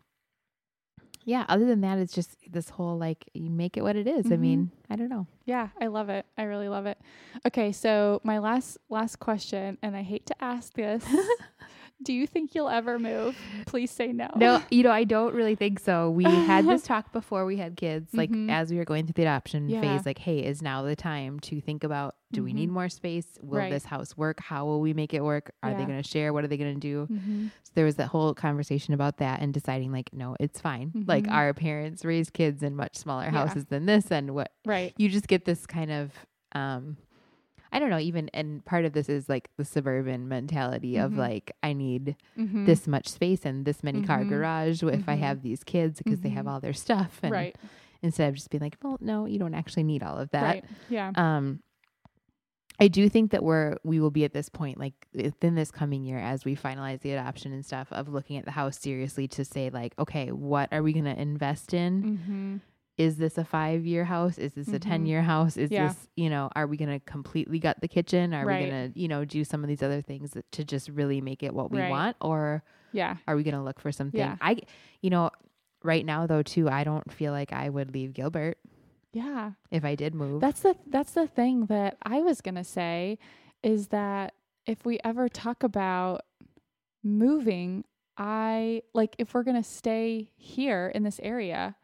yeah, other than that it's just this whole like you make it what it is. I Mhm. mean, I don't know. Yeah, I love it. I really love it. Okay, so my last last question, and I hate to ask this. [LAUGHS] Do you think you'll ever move? Please say no. No, [LAUGHS] you know, I don't really think so. We had this [LAUGHS] talk before we had kids, like Mhm. as we were going through the adoption Yeah. phase, like, hey, is now the time to think about do we need Mhm. more space? Will Right. this house work? How will we make it work? Are they going to share? What are they going to do? Mm-hmm. So there was that whole conversation about that and deciding, like, no, it's fine. Like, Mhm. our parents raised kids in much smaller Yeah. houses than this. And what Right. you just get this kind of, um, I don't know, even, and part of this is like the suburban mentality of Mhm. like, I need Mm-hmm. this much space and this many car Mhm. garage if I Mhm. have these kids because they have Mhm. all their stuff and right. instead of just being like well no you don't actually need all of that Right. Yeah. um I do think that we're we will be at this point like within this coming year as we finalize the adoption and stuff of looking at the house seriously to say like okay what are we going to invest in Mm-hmm. Is this a 5 year house is this a Mhm. 10 year house is Yeah. this you know are we going to completely gut the kitchen are Right. we going to you know do some of these other things that, to just really make it what we Right. want or Yeah. are we going to look for something? Yeah. I, you know, right now though too, I don't feel like I would leave Gilbert Yeah. if I did move. That's the that's the thing that I was gonna say is that if we ever talk about moving, I like if we're gonna stay here in this area,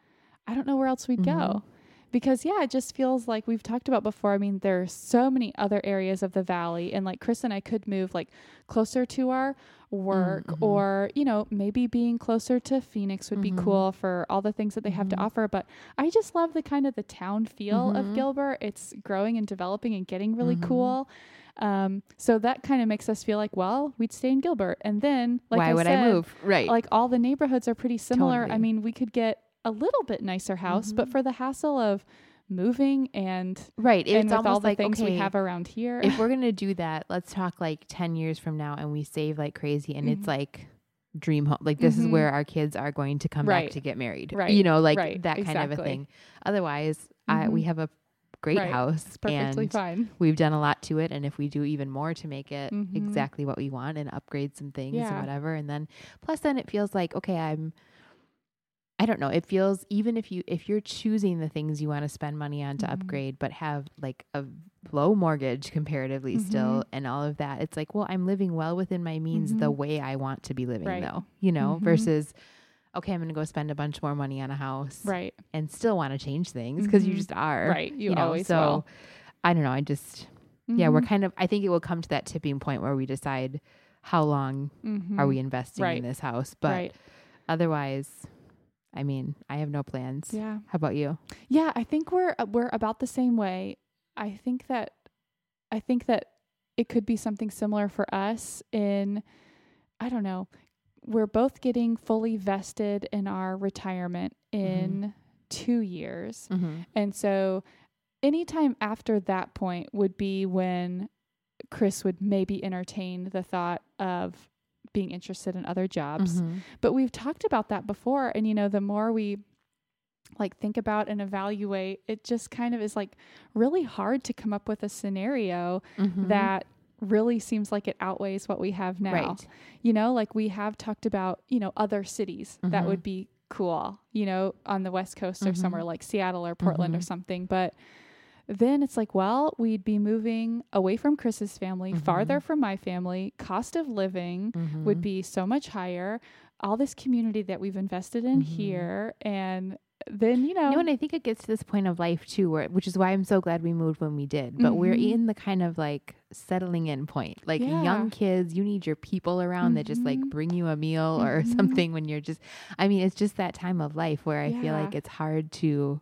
I don't know where else we'd Mhm. go. Because yeah, it just feels like we've talked about before. I mean, there are so many other areas of the valley and like Chris and I could move like closer to our work Mhm. or, you know, maybe being closer to Phoenix would Mhm. be cool for all the things that they have to Mhm. offer, but I just love the kind of the town feel of Mhm. Gilbert. It's growing and developing and getting really Mhm. cool. Um, so that kind of makes us feel like, well, we'd stay in Gilbert. And then, like Why I would said, I move? Right. like all the neighborhoods are pretty similar. I mean, we could get a little bit nicer house, but Mhm. for the hassle of moving and right. and It's with all the like things okay, we have around here. if we're [LAUGHS] gonna do that, let's talk like ten years from now, and we save like crazy, and Mhm. it's like dream home. Like this is Mhm. where our kids are going to come Right. back to get married. Right. You know, like Right. that kind of a thing. Otherwise, I we Mhm. have a great Right. house Perfectly and fine. we've done a lot to it and if we do even more to make it Mhm. exactly what we want and upgrade some things Yeah. and whatever and then plus then it feels like okay i'm i don't know it feels even if you if you're choosing the things you want to spend money on to Mhm. upgrade but have like a low mortgage comparatively still and all of that it's like well i'm living well within my means the Mhm. way i want to be living Right. though you know Mhm. versus okay i'm going to go spend a bunch more money on a house Right. and still want to change things because you Mhm. just are Right. You, know, always so will. i don't know i just yeah, we're Mhm. kind of. I think it will come to that tipping point where we decide how long are we investing Right. in this house. But right. otherwise, I mean, I have no plans. Yeah. How about you? Yeah, I think we're uh, we're about the same way. I think that I think that it could be something similar for us in I don't know. We're both getting fully vested in our retirement in 2 years. Mm-hmm. And so anytime after that point would be when Chris would maybe entertain the thought of being interested in other jobs. Mm-hmm. But we've talked about that before. And, you know, the more we like think about and evaluate, it just kind of is like really hard to come up with a scenario Mm-hmm. that really seems like it outweighs what we have now. right. You know, like we have talked about, you know, other cities that Mhm. would be cool, you know, on the West Coast or Mhm. somewhere like Seattle or Portland or Mhm. something. But then it's like, well, we'd be moving away from Chris's family, Mhm. farther from my family. Cost of living would Mhm. be so much higher. All this community that we've invested in Mhm. here. And then, you know, know, and I think it gets to this point of life too, where which is why I'm so glad we moved when we did. But we're Mhm. in the kind of like settling in point. Like Yeah. young kids, you need your people around that just like Mhm. bring you a meal or Mhm. something when you're just I mean, it's just that time of life where I feel like it's hard to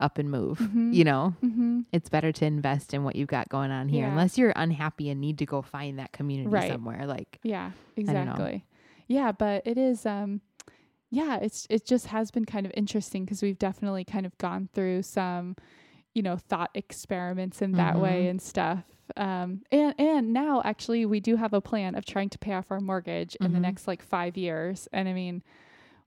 up and move. Mhm. You know? hmm It's better to invest in what you've got going on here Yeah. unless you're unhappy and need to go find that community Right. somewhere. Like Yeah, exactly. Yeah, but it is um yeah, it's it just has been kind of interesting because we've definitely kind of gone through some you know thought experiments in that way Mhm. and stuff. Um and and now actually we do have a plan of trying to pay off our mortgage in the Mhm. next like 5 years. And I mean,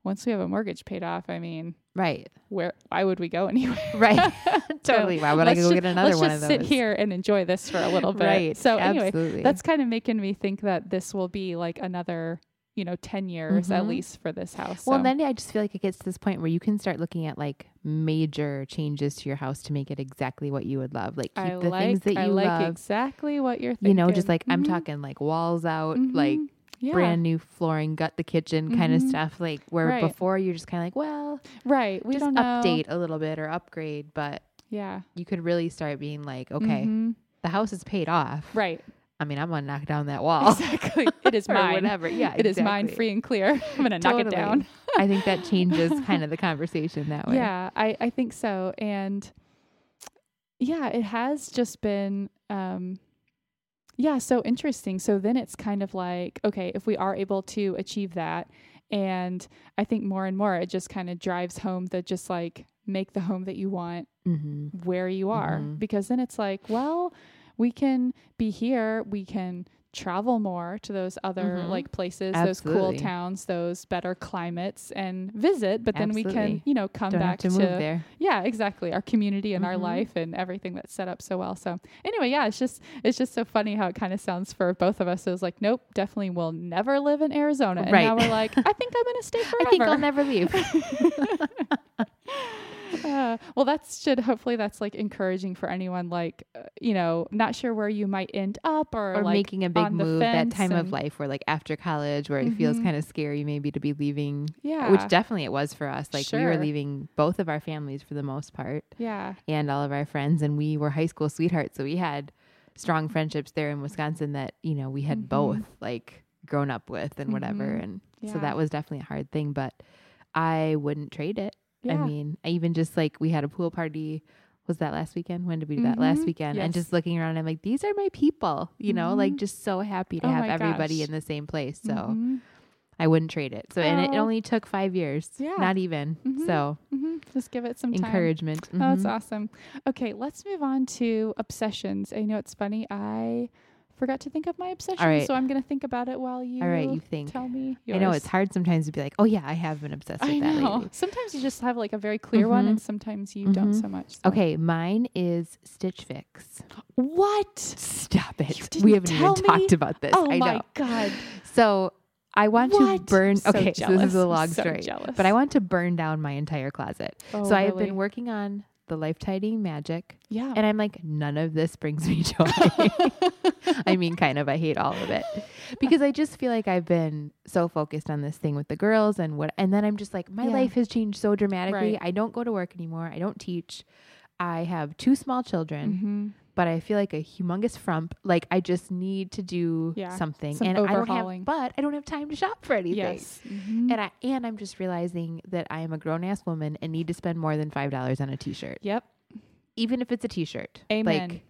once we have a mortgage paid off, I mean, right. where why would we go anywhere? [LAUGHS] Right. [LAUGHS] totally. Why would I go ju- get another let's one just of sit here and enjoy this for a little [LAUGHS] bit. Right. So anyway, Absolutely. that's kind of making me think that this will be like another, you know, 10 years at Mhm. least for this house. Well, so. then I just feel like it gets to this point where you can start looking at like major changes to your house to make it exactly what you would love. Like keep I the like, things that you I like love. exactly what you're thinking. You know, just like I'm Mhm. talking like walls out, like Mhm. Yeah. brand new flooring, gut the kitchen kind of stuff. Like where Right. before you're just kind of like, well, right. We just don't know. update a little bit or upgrade, but Yeah. you could really start being like, okay, Mhm. the house is paid off. Right. I mean, I'm gonna knock down that wall. Exactly. It is [LAUGHS] mine. whatever. Yeah, It is mine free and clear. [LAUGHS] I'm going to knock it down. I think that [LAUGHS] changes kind of the conversation that way. Yeah, I, I think so. And yeah, it has just been um yeah, so interesting. So then it's kind of like, okay, if we are able to achieve that and I think more and more it just kind of drives home that just like make the home that you want Mm-hmm. where you are Mhm. because then it's like, well, we can be here, we can travel more to those other Mhm. like places, those cool towns, those better climates and visit, but then we can, you know, come Don't back have to move there. yeah, exactly, our community and our Mhm. life and everything that's set up so well. So, anyway, yeah, it's just it's just so funny how it kind of sounds for both of us. It was like, nope, definitely will never live in Arizona. And Right. now we're like, I think I'm going to stay forever. [LAUGHS] I think I'll never leave. [LAUGHS] [LAUGHS] Uh, well, that should hopefully that's like encouraging for anyone like uh, you know not sure where you might end up or, or like making a big move that time of life where like after college where it feels Mhm. kind of scary maybe to be leaving yeah which definitely it was for us like we were leaving both of our families for the most part yeah and all of our friends and we were high school sweethearts so we had strong friendships there in Wisconsin that you know we had Mhm. both like grown up with and whatever Mhm. and yeah so that was definitely a hard thing but I wouldn't trade it yeah. I mean, I even just like we had a pool party. Was that last weekend? When did we do that? Last Mhm. weekend. And just looking around, I'm like, these are my people. You know, like Mhm. just so happy to Oh have everybody gosh. in the same place. So Mhm. I wouldn't trade it. So and it Oh. only took five years. Yeah. Not even. Mhm. So Mhm. just give it some time encouragement. Oh, that's awesome. Okay, let's move on to obsessions. I know it's funny. I forgot to think of my obsession. right. So I'm gonna think about it while you All right, you think. tell me. I know it's hard sometimes to be like, oh yeah, I have been obsessed with I that know. lately. Sometimes you just have like a very clear one, Mhm. and sometimes you don't Mhm. so much. so. Okay, mine is Stitch Fix. What? Stop it. [LAUGHS] We haven't even talked about this. Oh I my know. god! So I want What? to burn. So okay, so this is a long So story, jealous. but I want to burn down my entire closet. Oh, so I've really? been working on the life tidying magic, Yeah. and I'm like, none of this brings me [LAUGHS] joy. I mean, kind of. I hate all of it because I just feel like I've been so focused on this thing with the girls and what, and then I'm just like, my Yeah. life has changed so dramatically. Right. I don't go to work anymore. I don't teach. I have two small children, Mhm. But I feel like a humongous frump. Like I just need to do Yeah, something, some and I don't have. But I don't have time to shop for anything. Yes. Mhm. And I and I'm just realizing that I am a grown ass woman and need to spend more than five dollars on a t shirt, Yep. even if it's a t shirt. Amen. Like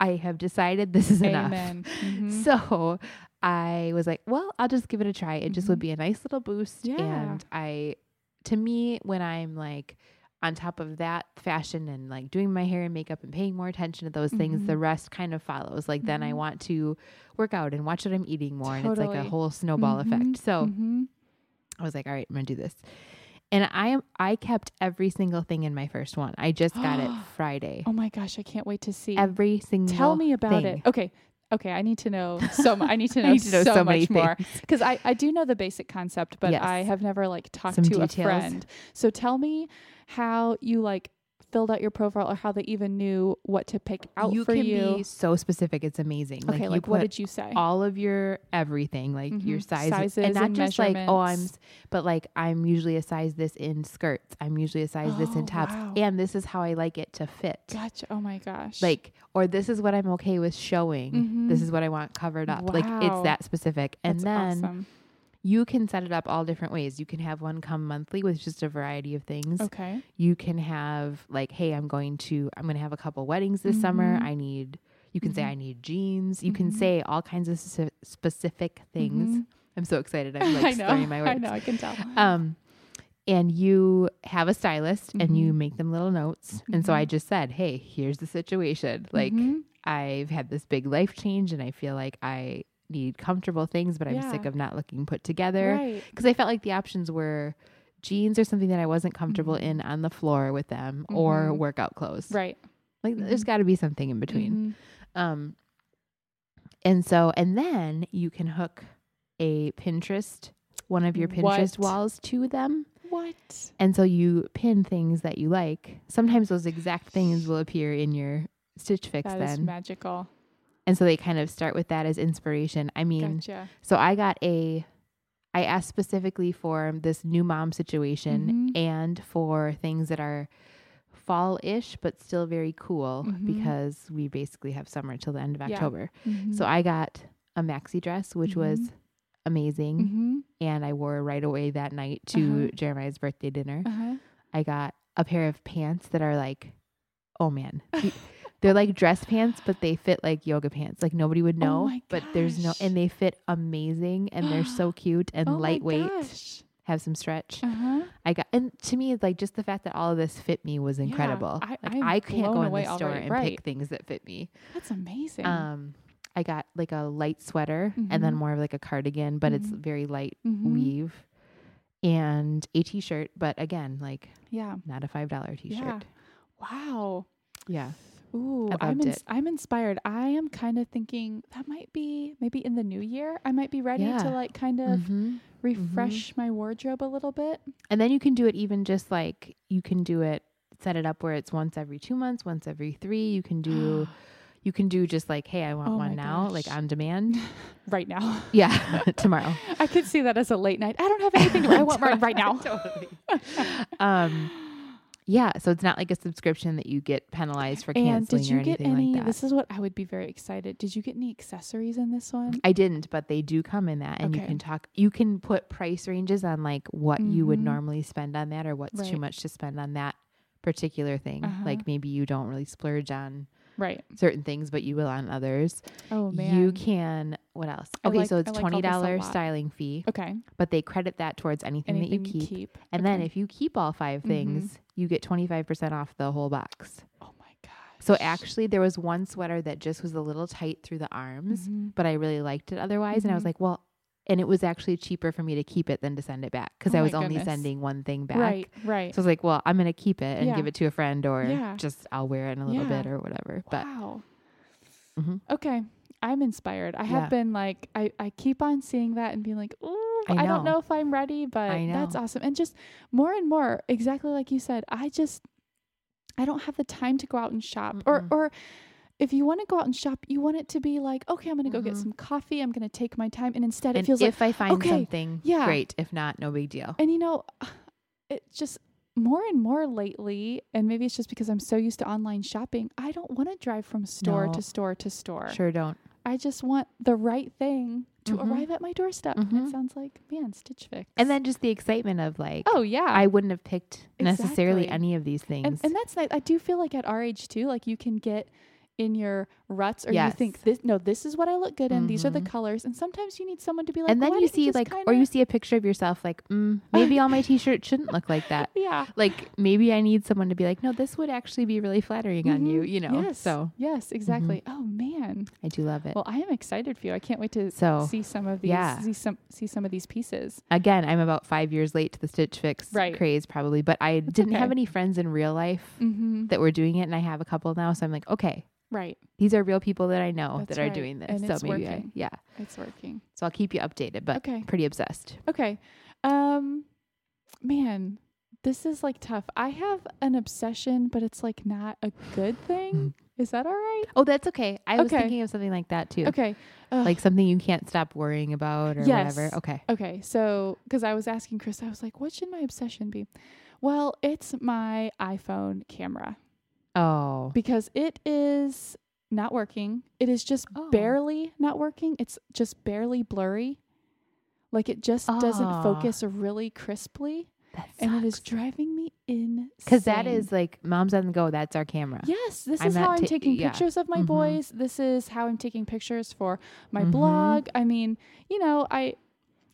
I have decided this is enough. Mhm. [LAUGHS] So I was like, well, I'll just give it a try. It just would Mhm. be a nice little boost. Yeah. And I, to me, when I'm like on top of that fashion and like doing my hair and makeup and paying more attention to those things, the Mhm. rest kind of follows. Like then I Mhm. want to work out and watch what I'm eating more. And it's like a whole snowball Mhm. effect. So Mhm. I was like, all right, I'm to do this. And I am, I kept every single thing in my first one. I just got it [GASPS] Friday. Oh my gosh! I can't wait to see. Every single Tell me about thing. it. Okay. Okay, I need to know so much. I need to [LAUGHS] know, need to know so, so much more because I, I do know the basic concept, but Yes. I have never like talked Some to details. a friend. So tell me how you like filled out your profile or how they even knew what to pick out you for can you. be so specific. It's amazing. okay, you like what did you say? all of your everything, like your Mhm. sizes, Sizes and not and just like oh I'm, but like I'm usually a size this in skirts. I'm usually a size this [GASPS] Oh, in tops, wow. and this is how I like it to fit. Gotcha. Oh my gosh. Like, or this is what I'm okay with showing. This Mhm. is what I want covered up. Wow. Like it's that specific, and That's then awesome. You can set it up all different ways. You can have one come monthly with just a variety of things. Okay. You can have like, hey, I'm going to I'm going to have a couple weddings this summer. Mhm. I need you can say Mhm. I need jeans. You can Mhm. say all kinds of speci- specific things. Mhm. I'm so excited. [LAUGHS] I'm I like know. slurring my words. I know. I can tell. Um and you have a stylist and you Mhm. make them little notes. And so I just said, "Hey, here's the situation. Like Mhm. I've had this big life change and I feel like I need comfortable things, but I'm sick of not looking put together." right. because I felt like the options were jeans or something that I wasn't comfortable Mhm. in on the floor with them or Mhm. workout clothes. Right. Like there's Mhm. got to be something in between. Mhm. Um and so and then you can hook a Pinterest one of your Pinterest What? walls to them. What? And so you pin things that you like. Sometimes those exact things will appear in your Stitch Fix That then. magical. And so they kind of start with that as inspiration. I mean, Gotcha. So I got a I asked specifically for this new mom situation Mhm. and for things that are fall-ish but still very cool Mhm. because we basically have summer till the end of Yeah. October. Mhm. So I got a maxi dress which was Mhm. amazing Mhm. and I wore right away that night to Uh-huh. Jeremiah's birthday dinner. Uh-huh. I got a pair of pants that are like oh man. They're like dress pants, but they fit like yoga pants. Like nobody would Oh know, my but there's no, and they fit amazing, and they're so [GASPS] cute and oh my lightweight. gosh. Have some stretch. Uh-huh. I got, and to me, it's like just the fact that all of this fit me was Yeah, incredible. I- like I can't go in the store and Right. pick things that fit me. That's amazing. Um, I got like a light sweater and then Mhm. more of like a cardigan, but it's Mhm. very light Mhm. weave, and a t-shirt. But again, like Yeah. not a five dollar t-shirt. Yeah. Wow. Yeah. Ooh, I'm ins- I'm inspired. I am kind of thinking that might be maybe in the new year. I might be ready Yeah. to like kind of Mhm. refresh my wardrobe a little bit. And then you can do it even just like you can do it set it up where it's once every 2 months, once every 3. You can do [GASPS] you can do just like hey, I want Oh one now like on demand. [LAUGHS] right now. [LAUGHS] Yeah, [LAUGHS] tomorrow. I could see that as a late night. I don't have anything. to wear. I want mine right now. totally. Um yeah, so it's not like a subscription that you get penalized for And canceling did you or get anything any? like that. this is what I would be very excited. Did you get any accessories in this one? I didn't, but they do come in that and you can talk you can put price ranges on like what you would Mhm. normally spend on that or what's too much to spend on that particular thing. Uh-huh. Like maybe you don't really splurge on Right. certain things, but you will on others. Oh man. You can what else? I Okay, like- so it's like twenty this a dollar lot. styling fee, Okay. but they credit that towards anything, Anything that you keep. keep. And then if you keep all 5 Mhm. things, you get twenty five percent off the whole box. Oh my gosh. So actually, there was one sweater that just was a little tight through the arms, Mhm. but I really liked it otherwise. And I was Mhm. like, well, and it was actually cheaper for me to keep it than to send it back because Oh I was only sending one thing back. Right, right. So I was like, well, I'm gonna keep it and Yeah. give it to a friend, or Yeah. just I'll wear it in a little Yeah. bit or whatever. But wow. Mhm. Okay. I'm inspired. I have been like, I, I keep on seeing that and being like, ooh, I I, don't know. if I'm ready, but that's awesome. And just more and more, exactly like you said, I just, I don't have the time to go out and shop. Or, Mm-mm. or if you want to go out and shop, you want it to be like, okay, I'm going to go get Mhm. some coffee. I'm going to take my time. And instead it and feels like, if I find okay, something, yeah. great. If not, no big deal. and you know, [SIGHS] it just more and more lately, and maybe it's just because I'm so used to online shopping, I don't want to drive from store No. to store to store. Sure, don't. I just want the right thing to Mhm. arrive at my doorstep. And Mhm. it sounds like, man, Stitch Fix. And then just the excitement of like, oh yeah, I wouldn't have picked necessarily Exactly. any of these things. and, and that's nice. I do feel like at our age too, like you can get in your ruts or you think this no this is what I look good in these are the Mhm. colors and sometimes you need someone to be like and then you see like, or kinda-" you see a picture of yourself like, mm, [LAUGHS] maybe all my t-shirt shouldn't look like that. [LAUGHS] yeah Like maybe I need someone to be like, no, this would actually be really flattering on you, Mhm. you know. yes So yes exactly oh man I do love it. well I am excited for you I can't wait to so see some of these yeah. see some see some of these pieces again, I'm about five years late to the Stitch Fix Right. craze probably, but I That's didn't have any friends in real life mm-hmm. that were doing it, and I have a couple now. So I'm like, okay, right these are real people that I know That's that are doing this. And so it's maybe I, yeah. it's working So I'll keep you updated, but okay pretty obsessed. Okay. Um man, this is like tough. I have an obsession, but it's like not a good thing. Is that all right? Oh, that's okay. I was thinking of something like that too. Okay. Ugh. Like something you can't stop worrying about or Yes. whatever. Okay. okay. So, cuz I was asking Chris, I was like, what should my obsession be? Well, it's my iPhone camera Oh. because it is not working. It is just Oh. barely not working. It's just barely blurry. Like it just doesn't Ah. focus really crisply, and it is driving me insane. Because that is like moms on the go. That's our camera. Yes, this I'm is how I'm ta- taking yeah. pictures of my Mhm. boys. This is how I'm taking pictures for my Mhm. blog. I mean, you know, I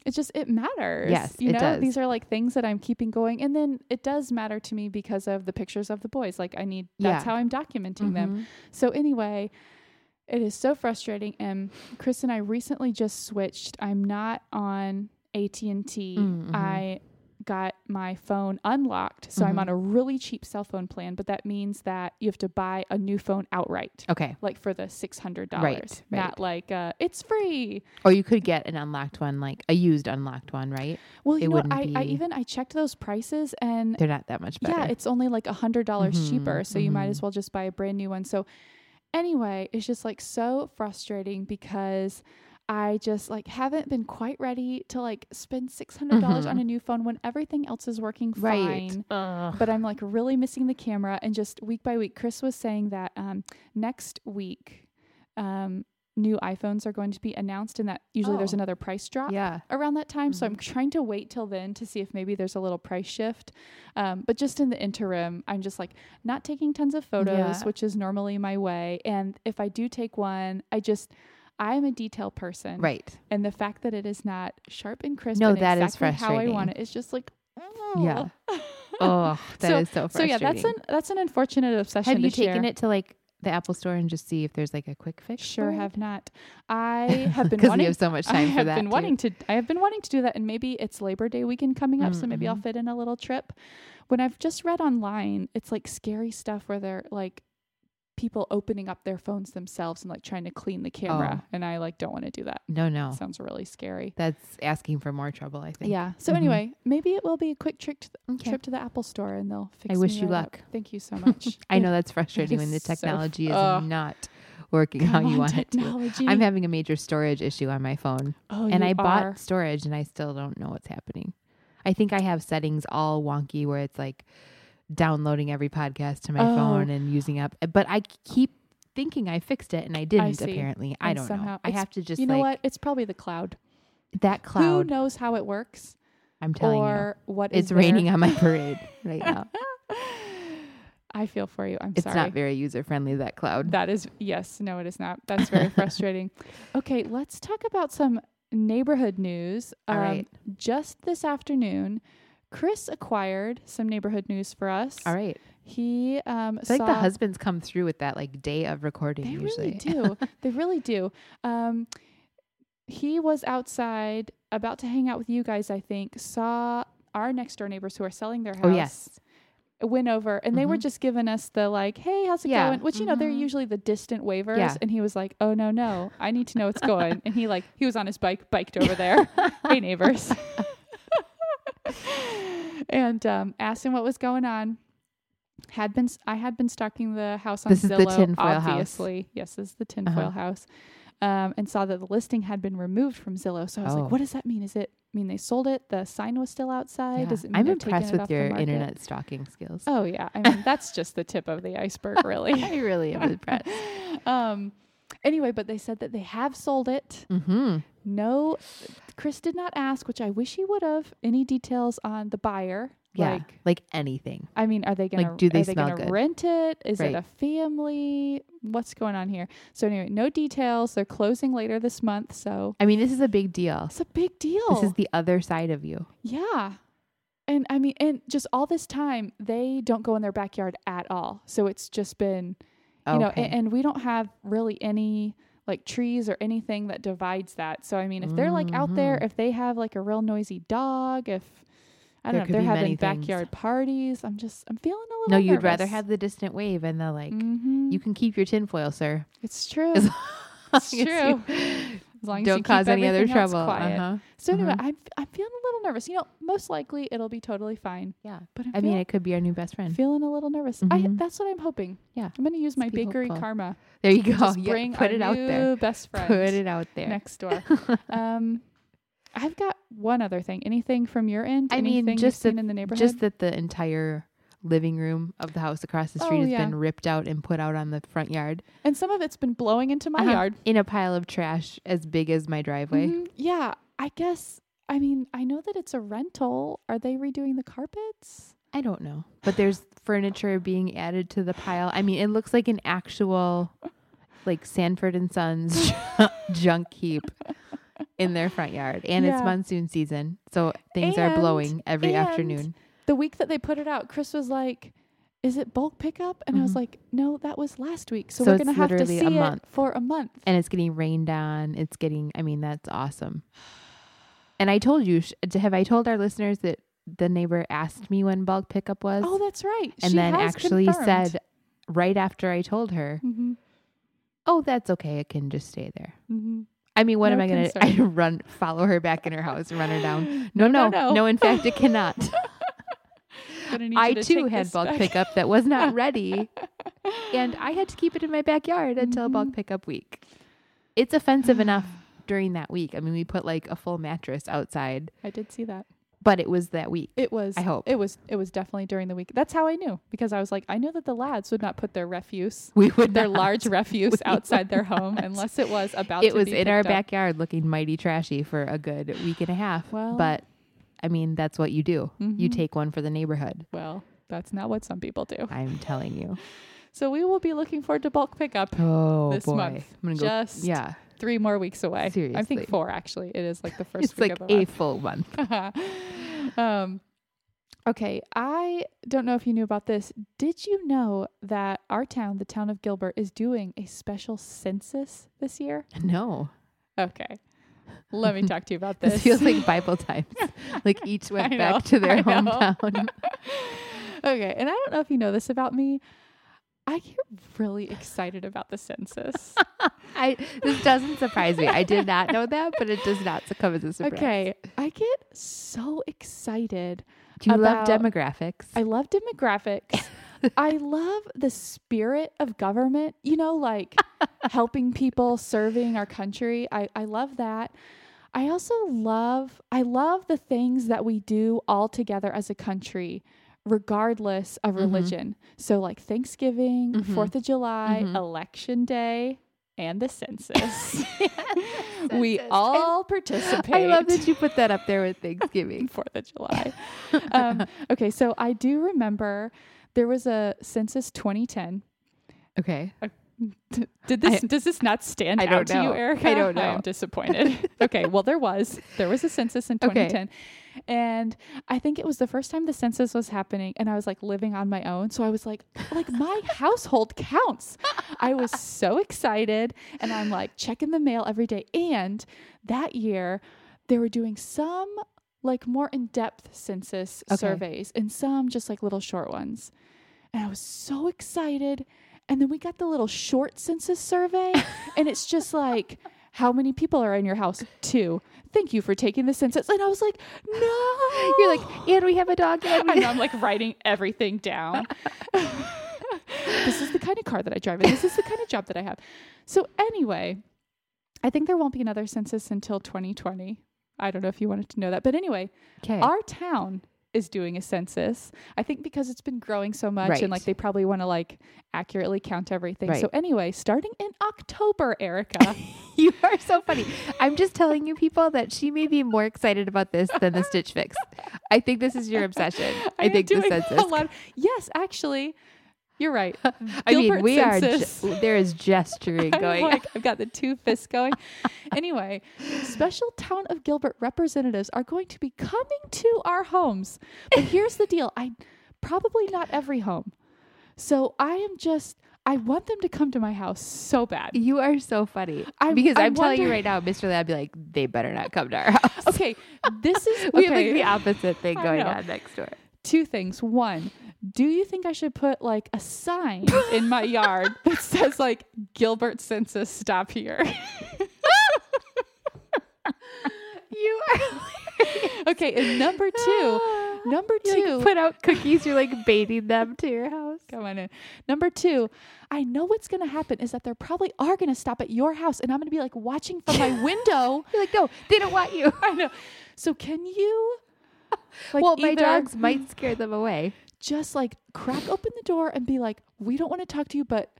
it just it matters. Yes, you it know, does. these are like things that I'm keeping going, and then it does matter to me because of the pictures of the boys. Like I need that's Yeah. how I'm documenting them. Mhm. So anyway, it is so frustrating. And Chris and I recently just switched. I'm not on AT and T. Mm, mhm. I got my phone unlocked, so I'm Mhm. on a really cheap cell phone plan. But that means that you have to buy a new phone outright, Okay. like for the six hundred dollars, Right, right. not like uh, it's free. Or you could get an unlocked one, like a used unlocked one, right? Well, It you know, wouldn't I, I even I checked those prices and They're not that much better. Yeah, it's only like a hundred dollars Mhm, cheaper. So you might as well just buy a brand new one. So anyway, it's just like so frustrating because I just like haven't been quite ready to like spend six hundred dollars on Mhm. a new phone when everything else is working right. fine. Ugh. But I'm like really missing the camera and just week by week. Chris was saying that um next week um new iPhones are going to be announced and that usually there's Oh. another price drop yeah. around that time. So Mm-hmm. I'm trying to wait till then to see if maybe there's a little price shift. Um, but just in the interim, I'm just like not taking tons of photos, Yeah. which is normally my way. And if I do take one, I just I'm a detail person, Right. And the fact that it is not sharp and crisp, No, and that is exactly how I want it, it's just like. Yeah. [LAUGHS] Oh, that is so, frustrating. so frustrating. yeah, that's an that's an unfortunate obsession. Have you taken share. it to like the Apple store and just see if there's like a quick fix? Sure, for have not. I [LAUGHS] have been because wanting we have so much [LAUGHS] I time for have that. been too. wanting to. I have been wanting to do that, and maybe it's Labor Day weekend coming up, so maybe I'll Mhm. fit in a little trip. When I've just read online, it's like scary stuff where they're like people opening up their phones themselves and like trying to clean the camera, Oh. and I like don't want to do that. No, no, Sounds really scary. that's asking for more trouble. I think. Yeah. So Mhm. anyway, maybe it will be a quick trick to the, Okay. trip to the Apple store, and they'll fix. It. I wish you right up. luck. Thank you so [LAUGHS] much. I know that's frustrating when the is so f- technology is Ugh. not working how you want it to. I'm having a major storage issue on my phone, oh, and I bought storage, and I still don't know what's happening. I think I have settings all wonky where it's like downloading every podcast to my Oh. phone and using up, but I keep thinking I fixed it, and I didn't. see. apparently, I don't know. I have to just You know like what? It's probably the cloud. that cloud. Who knows how it works? I'm telling you, or what is it's raining there. on my parade right now. [LAUGHS] I feel for you. I'm It's sorry. It's not very user friendly. That cloud. that is yes, no, it is not. That's very [LAUGHS] frustrating. Okay, let's talk about some neighborhood news. All um, right. Just this afternoon, Chris acquired some neighborhood news for us. All right. He um saw the husbands come through with that like day of recording They usually. really do. [LAUGHS] they really do. Um, he was outside about to hang out with you guys. I think saw our next door neighbors who are selling their house. Oh yes. Went over and they were Mhm. just giving us the like, "Hey, how's it Yeah. going?" Which you know they're Mhm. usually the distant wavers. Yeah. And he was like, "Oh no, no, I need to know what's going." [LAUGHS] and he like he was on his bike, biked over there. [LAUGHS] hey neighbors. And um, asked him what was going on. Had been I had been stalking the house on This is Zillow, the tinfoil house. obviously. Yes, this is the tinfoil Uh-huh. house. Um, and saw that the listing had been removed from Zillow. So I was Oh. like, "What does that mean? Is it mean they sold it? The sign was still outside? Yeah. Does it mean I'm impressed with your internet stalking skills. Oh yeah, I mean that's just the tip of the iceberg, [LAUGHS] really. I really am impressed. [LAUGHS] um, anyway, but they said that they have sold it. Mm-hmm. No, Chris did not ask, which I wish he would have. Any details on the buyer? Yeah, Like, like anything. I mean, are they gonna Like, do they are they gonna good? rent it? Is it a family? What's going on here? So anyway, no details. They're closing later this month, so I mean, this is a big deal. it's a big deal. This is the other side of you. Yeah. And I mean, and just all this time, they don't go in their backyard at all. So it's just been, you know, and, and we don't have really any like trees or anything that divides that. So I mean, if they're like out there, Mhm. if they have like a real noisy dog, if I don't There know, if they're having many things. backyard parties, I'm just, I'm feeling a little. no, you'd rather have the distant wave and the like. Mhm. You can keep your tinfoil, sir. It's true. It's true. you As long as don't you cause any other trouble. Uh-huh. So anyway, Mhm. I'm I'm feeling a little nervous. You know, most likely it'll be totally fine. Yeah. But I'm I mean, it could be our new best friend. feeling a little nervous. I Mhm. that's what I'm hoping. Yeah. I'm gonna use my Let's bakery karma. There you go. Just Yeah, bring put it out there. Best [LAUGHS] friend Put it out there. next door. [LAUGHS] um, I've got one other thing. Anything from your end? I mean, just that- in the neighborhood. Just that the entire living room of the house across the street Oh, has yeah. been ripped out and put out on the front yard and some of it's been blowing into my Uh-huh. yard. in a pile of trash as big as my driveway. Mhm. Yeah, I guess. I mean, I know that it's a rental. Are they redoing the carpets? I don't know. But there's furniture being added to the pile. I mean, it looks like an actual like Sanford and Sons [LAUGHS] junk heap in their front yard. And it's monsoon season, so things are blowing every and afternoon. The week that they put it out, Chris was like, "Is it bulk pickup?" And I was Mhm. like, "No, that was last week. So, So we're gonna have to see a it month. for a month." And it's getting rained on. It's getting I mean, that's awesome. And I told you, have I told our listeners that the neighbor asked me when bulk pickup was? Oh, that's right. and She then actually confirmed. said right after I told her, Mhm, "Oh, that's okay. It can just stay there." mhm. I mean, what No am I going [LAUGHS] to run follow her back in her house and run her down? No, [GASPS] No, no, no, no. no. in fact, it cannot. [LAUGHS] I too had bulk back. pickup that was not [LAUGHS] ready, and I had to keep it in my backyard until bulk Mhm. pickup week. It's offensive [SIGHS] enough during that week. I mean, we put like a full mattress outside, I did see that. but it was that week. It was. I hope. it was. It was definitely during the week. That's how I knew because I was like, I knew that the lads would not put their refuse, [LAUGHS] We would their not. large [LAUGHS] refuse, We outside their home not. unless it was about. It was in our up. backyard, looking mighty trashy for a good week and a half. Well- but I mean, that's what you do. You Mhm. take one for the neighborhood. Well, that's not what some people do. I'm telling you. [LAUGHS] So we will be looking forward to bulk pickup. Oh This boy, month. I'm gonna go. Just yeah, three more weeks away. Seriously. I think four actually. It is like the [LAUGHS] first it's week like of the a month. full month. [LAUGHS] um, okay, I don't know if you knew about this. Did you know that our town, the town of Gilbert, is doing a special census this year? No, Okay. Let me talk to you about this [LAUGHS] this. feels like Bible times. [LAUGHS] like each went I back to their hometown. [LAUGHS] okay, and I don't know if you know this about me. I get really excited about the census. I this doesn't surprise me. I did not know that, but it does not come as a surprise. okay, I get so excited. Do you love demographics? I love demographics. I love the spirit of government, you know, like [LAUGHS] helping people, serving our country. I, I love that. I also love I love the things that we do all together as a country, regardless of Mhm. religion. So like Thanksgiving, Mhm. Fourth of July, Mhm. Election Day, and the census. [LAUGHS] [LAUGHS] we Census. all participate. I love that you put that up there with Thanksgiving. Fourth of July. um, okay, so I do remember there was a census 2010. okay. Uh, did this I- does this not stand I out to you. Erica? I don't know. I'm disappointed. [LAUGHS] okay, well there was there was a census in Okay. 2010, and I think it was the first time the census was happening, and I was like living on my own, so I was like, like my [LAUGHS] household counts. I was so excited, and I'm like checking the mail every day. And that year, they were doing some like more in depth census Okay. surveys, and some just like little short ones. And I was so excited. And then we got the little short census survey, [LAUGHS] and it's just like, how many people are in your house? Two. Thank you for taking the census. And I was like, no. You're like, and we have a dog. And and I'm like writing everything down. [LAUGHS] this is the kind of car that I drive, and this is the kind of job that I have. So, anyway, I think there won't be another census until 2020. I don't know if you wanted to know that. But anyway, Okay. our town is doing a census. I think because it's been growing so much Right. and like they probably want to like accurately count everything. So anyway, starting in October, Erica. [LAUGHS] you are so funny. I'm just telling you people that she may be more excited about this than the Stitch Fix. I think this is your obsession. [LAUGHS] I, am think the census. Yes, actually, you're right. [LAUGHS] I mean, we are. Ge- there is gesturing [LAUGHS] going. like, I've got the two fists going. [LAUGHS] anyway, special town of Gilbert representatives are going to be coming to our homes. But here's the deal I probably not every home. So I am just, I want them to come to my house so bad. You are so funny. I'm- because I I'm, telling you right now, Mr. I'd be like, they better not come to our house. Okay, this is we have like the opposite thing going on next door. Two things. One, do you think I should put like a sign in my yard [LAUGHS] that says like Gilbert Census stop here? You are. okay, and number two, ah. number You two, like put out cookies. You're like baiting them to your house. come on in. Number two, I know what's gonna happen is that they're probably are gonna stop at your house, and I'm gonna be like watching from my [LAUGHS] window. You're like, no, they don't want you. I know. So can you? [LAUGHS] Like well, my dogs might scare them away. just like crack open the door and be like, "We don't want to talk to you, but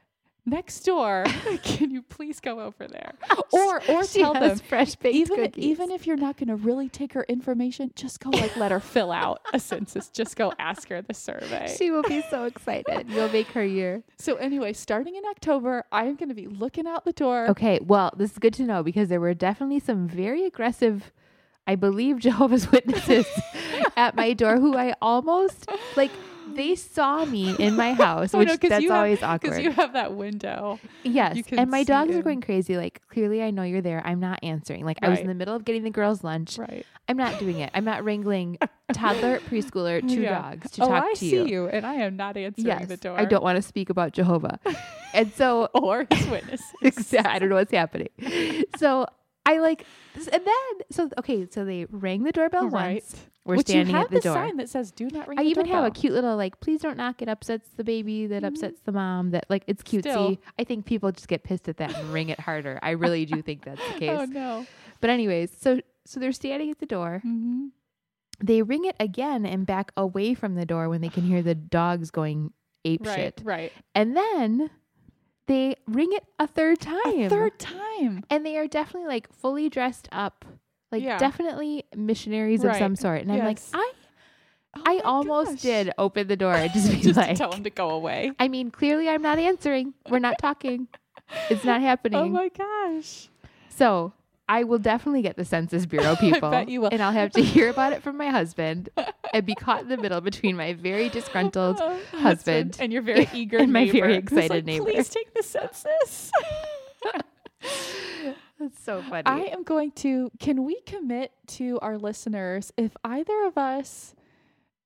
next door, [LAUGHS] [LAUGHS] can you please go over there?" Or or She tell them fresh baked even cookies. even if you're not going to really take her information, just go like let her fill out a census. Just go ask her the survey. she will be so excited. You'll make her year. so anyway, starting in October, I am going to be looking out the door. Okay, well, this is good to know because there were definitely some very aggressive, I believe, [LAUGHS] Jehovah's Witnesses [LAUGHS] at my door who I almost like. They saw me in my [LAUGHS] oh, house, I which that's you have- always Because awkward. you have that window. yes, and my see dogs are going crazy. Like clearly, I know you're there. I'm not answering. Like I was in the middle of getting the girls' lunch. Right. I'm not doing it. I'm not wrangling toddler, preschooler, two Yeah. dogs to oh, talk I to see you. you. and I am not answering Yes, the door. I don't want to speak about Jehovah, and so Or his witnesses. I don't know what's happening. So I like, and then so okay, so they rang the doorbell Right. once. We're Which standing you have at the, door. sign that says "Do not ring." I the even have a cute little like, please don't knock. It upsets the baby. That upsets the mom. That like it's cutesy. Still. I think people just get pissed at that and ring it harder. I really do think that's the [LAUGHS] case. Oh no. But anyways, so so they're standing at the door. Mm-hmm. They ring it again and back away from the door when they can hear the dogs going ape Right. shit. Right. And then they ring it a third time. A third time. and they are definitely like fully dressed up like Yeah. definitely missionaries of some sort and i'm like i Oh i almost gosh. did open the door and [LAUGHS] just be Just like tell him to go away. i mean clearly i'm not answering we're not talking it's not [LAUGHS] oh happening Oh my gosh. so i will definitely get the census [LAUGHS] bureau people bet you will. and i'll have to hear about it from my husband and be caught in the middle between my very disgruntled Oh, husband and your very [LAUGHS] eager and my neighbor very excited like, neighbor. Please take the census. [LAUGHS] that's so funny I am going to. Can we commit to our listeners if either of us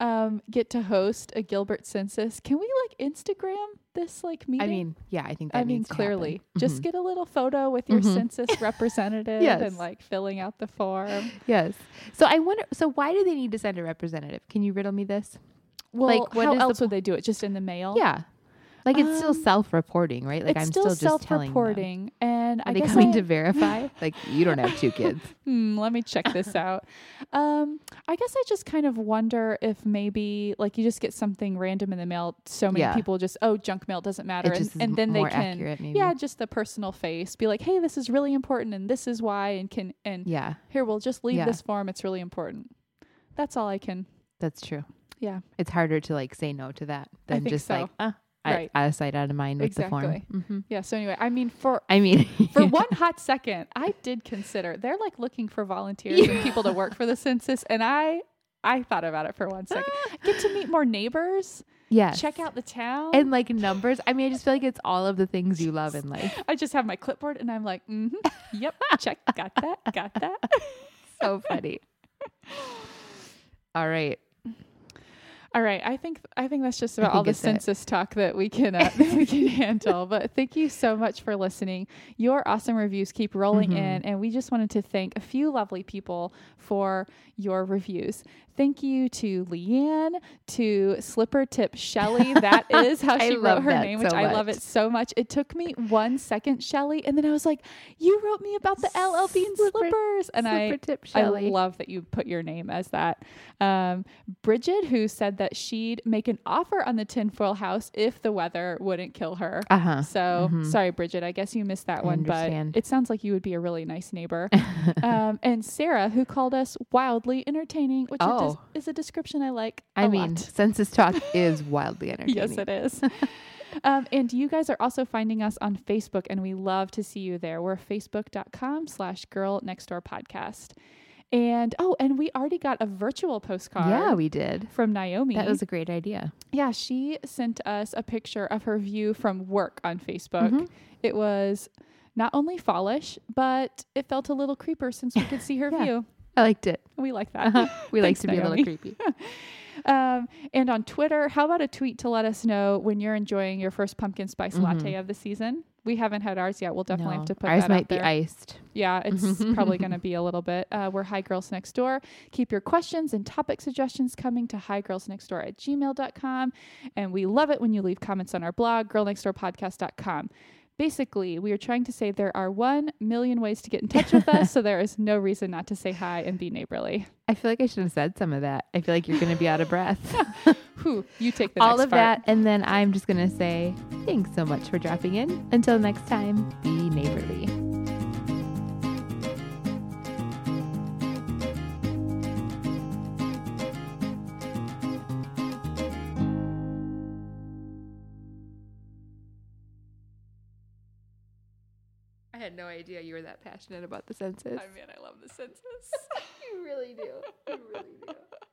um, get to host a Gilbert census? Can we like Instagram this like meeting? I mean yeah i think that I mean, clearly, happen. just get a little photo with your Mhm. census [LAUGHS] representative Yes. and like filling out the form. Yes. So I wonder. So why do they need to send a representative? Can you riddle me this? Well, Like, what how else po- would they do it? Just in the mail? Yeah. Like it's still Um, self-reporting, right? Like I'm still, still, just telling them. self-reporting, and Are I they guess coming I, to verify? [LAUGHS] like you don't have two kids. [LAUGHS] Hmm, let me check this out. Um, I guess I just kind of wonder if maybe like you just get something random in the mail. So many Yeah. people just oh junk mail doesn't matter, and, and then they can accurate, maybe. yeah just the personal face be like hey this is really important and this is why and can and Yeah, here we'll just leave Yeah. this form. It's really important. That's all I can. that's true. Yeah. It's harder to like say no to that than just so. like, uh, Right. out of sight, out of mind with the Exactly. form. hmm Yeah. So anyway, I mean, for I mean, [LAUGHS] for one hot second, I did consider they're like looking for volunteers and people to work for the census, and I I thought about it for one second. [LAUGHS] Get to meet more neighbors, yeah, check out the town, and like numbers. I mean, I just feel like it's all of the things you love in [LAUGHS] life. I just have my clipboard and I'm like, mm-hmm, yep, check, got that, got that. So funny. All right. All right, I think I think that's just about all the it's it. census talk that we can uh, [LAUGHS] that we can handle. But thank you so much for listening. Your awesome reviews keep rolling Mhm. in, and we just wanted to thank a few lovely people for your reviews. Thank you to Leanne, to Slipper Tip Shelly. That [LAUGHS] is how she wrote her name, which I love it so much. It took me one second, Shelly, and then I was like, "You wrote me about the LL Bean Slipper- slippers," and I Slipper tip I love that you put your name as that. Um, Bridget, who said that she'd make an offer on the tinfoil house if the weather wouldn't kill her. Uh huh. So Mhm. sorry, Bridget. I guess you missed that I one, understand. but it sounds like you would be a really nice neighbor. [LAUGHS] um, and Sarah, who called us wildly entertaining, which Oh. is, is a description I like. I mean, lot. census talk [LAUGHS] is wildly entertaining. Yes, it is. [LAUGHS] um, and you guys are also finding us on Facebook, and we love to see you there. We're facebook.com slash girl next door podcast. And oh, and we already got a virtual postcard Yeah, we did. from Naomi. That was a great idea. yeah, she sent us a picture of her view from work on Facebook. Mhm. It was not only fallish, but it felt a little creeper since we could see her [LAUGHS] Yeah. view. I liked it. We like that. Uh-huh. We [LAUGHS] like to be a little creepy. [LAUGHS] Um, and on Twitter, how about a tweet to let us know when you're enjoying your first pumpkin spice latte Mhm. of the season? We haven't had ours yet. We'll definitely No, have to put Ours that might out be there. iced. Yeah, [LAUGHS] it's probably going to be a little bit. Uh, we're High Girls Next Door. Keep your questions and topic suggestions coming to higirlsnextdoor at gmail.com. And we love it when you leave comments on our blog, girlnextdoorpodcast.com. Basically, we are trying to say there are 1 million ways to get in touch with us, so there is no reason not to say hi and be neighborly. I feel like I should have said some of that. I feel like you're going to be out of breath. [LAUGHS] Whew, you take the All of part. that. And then I'm just going to say thanks so much for dropping in. Until next time, be neighborly. No idea you were that passionate about the census. I mean, I love the census. [LAUGHS] you really do. You really do. [LAUGHS]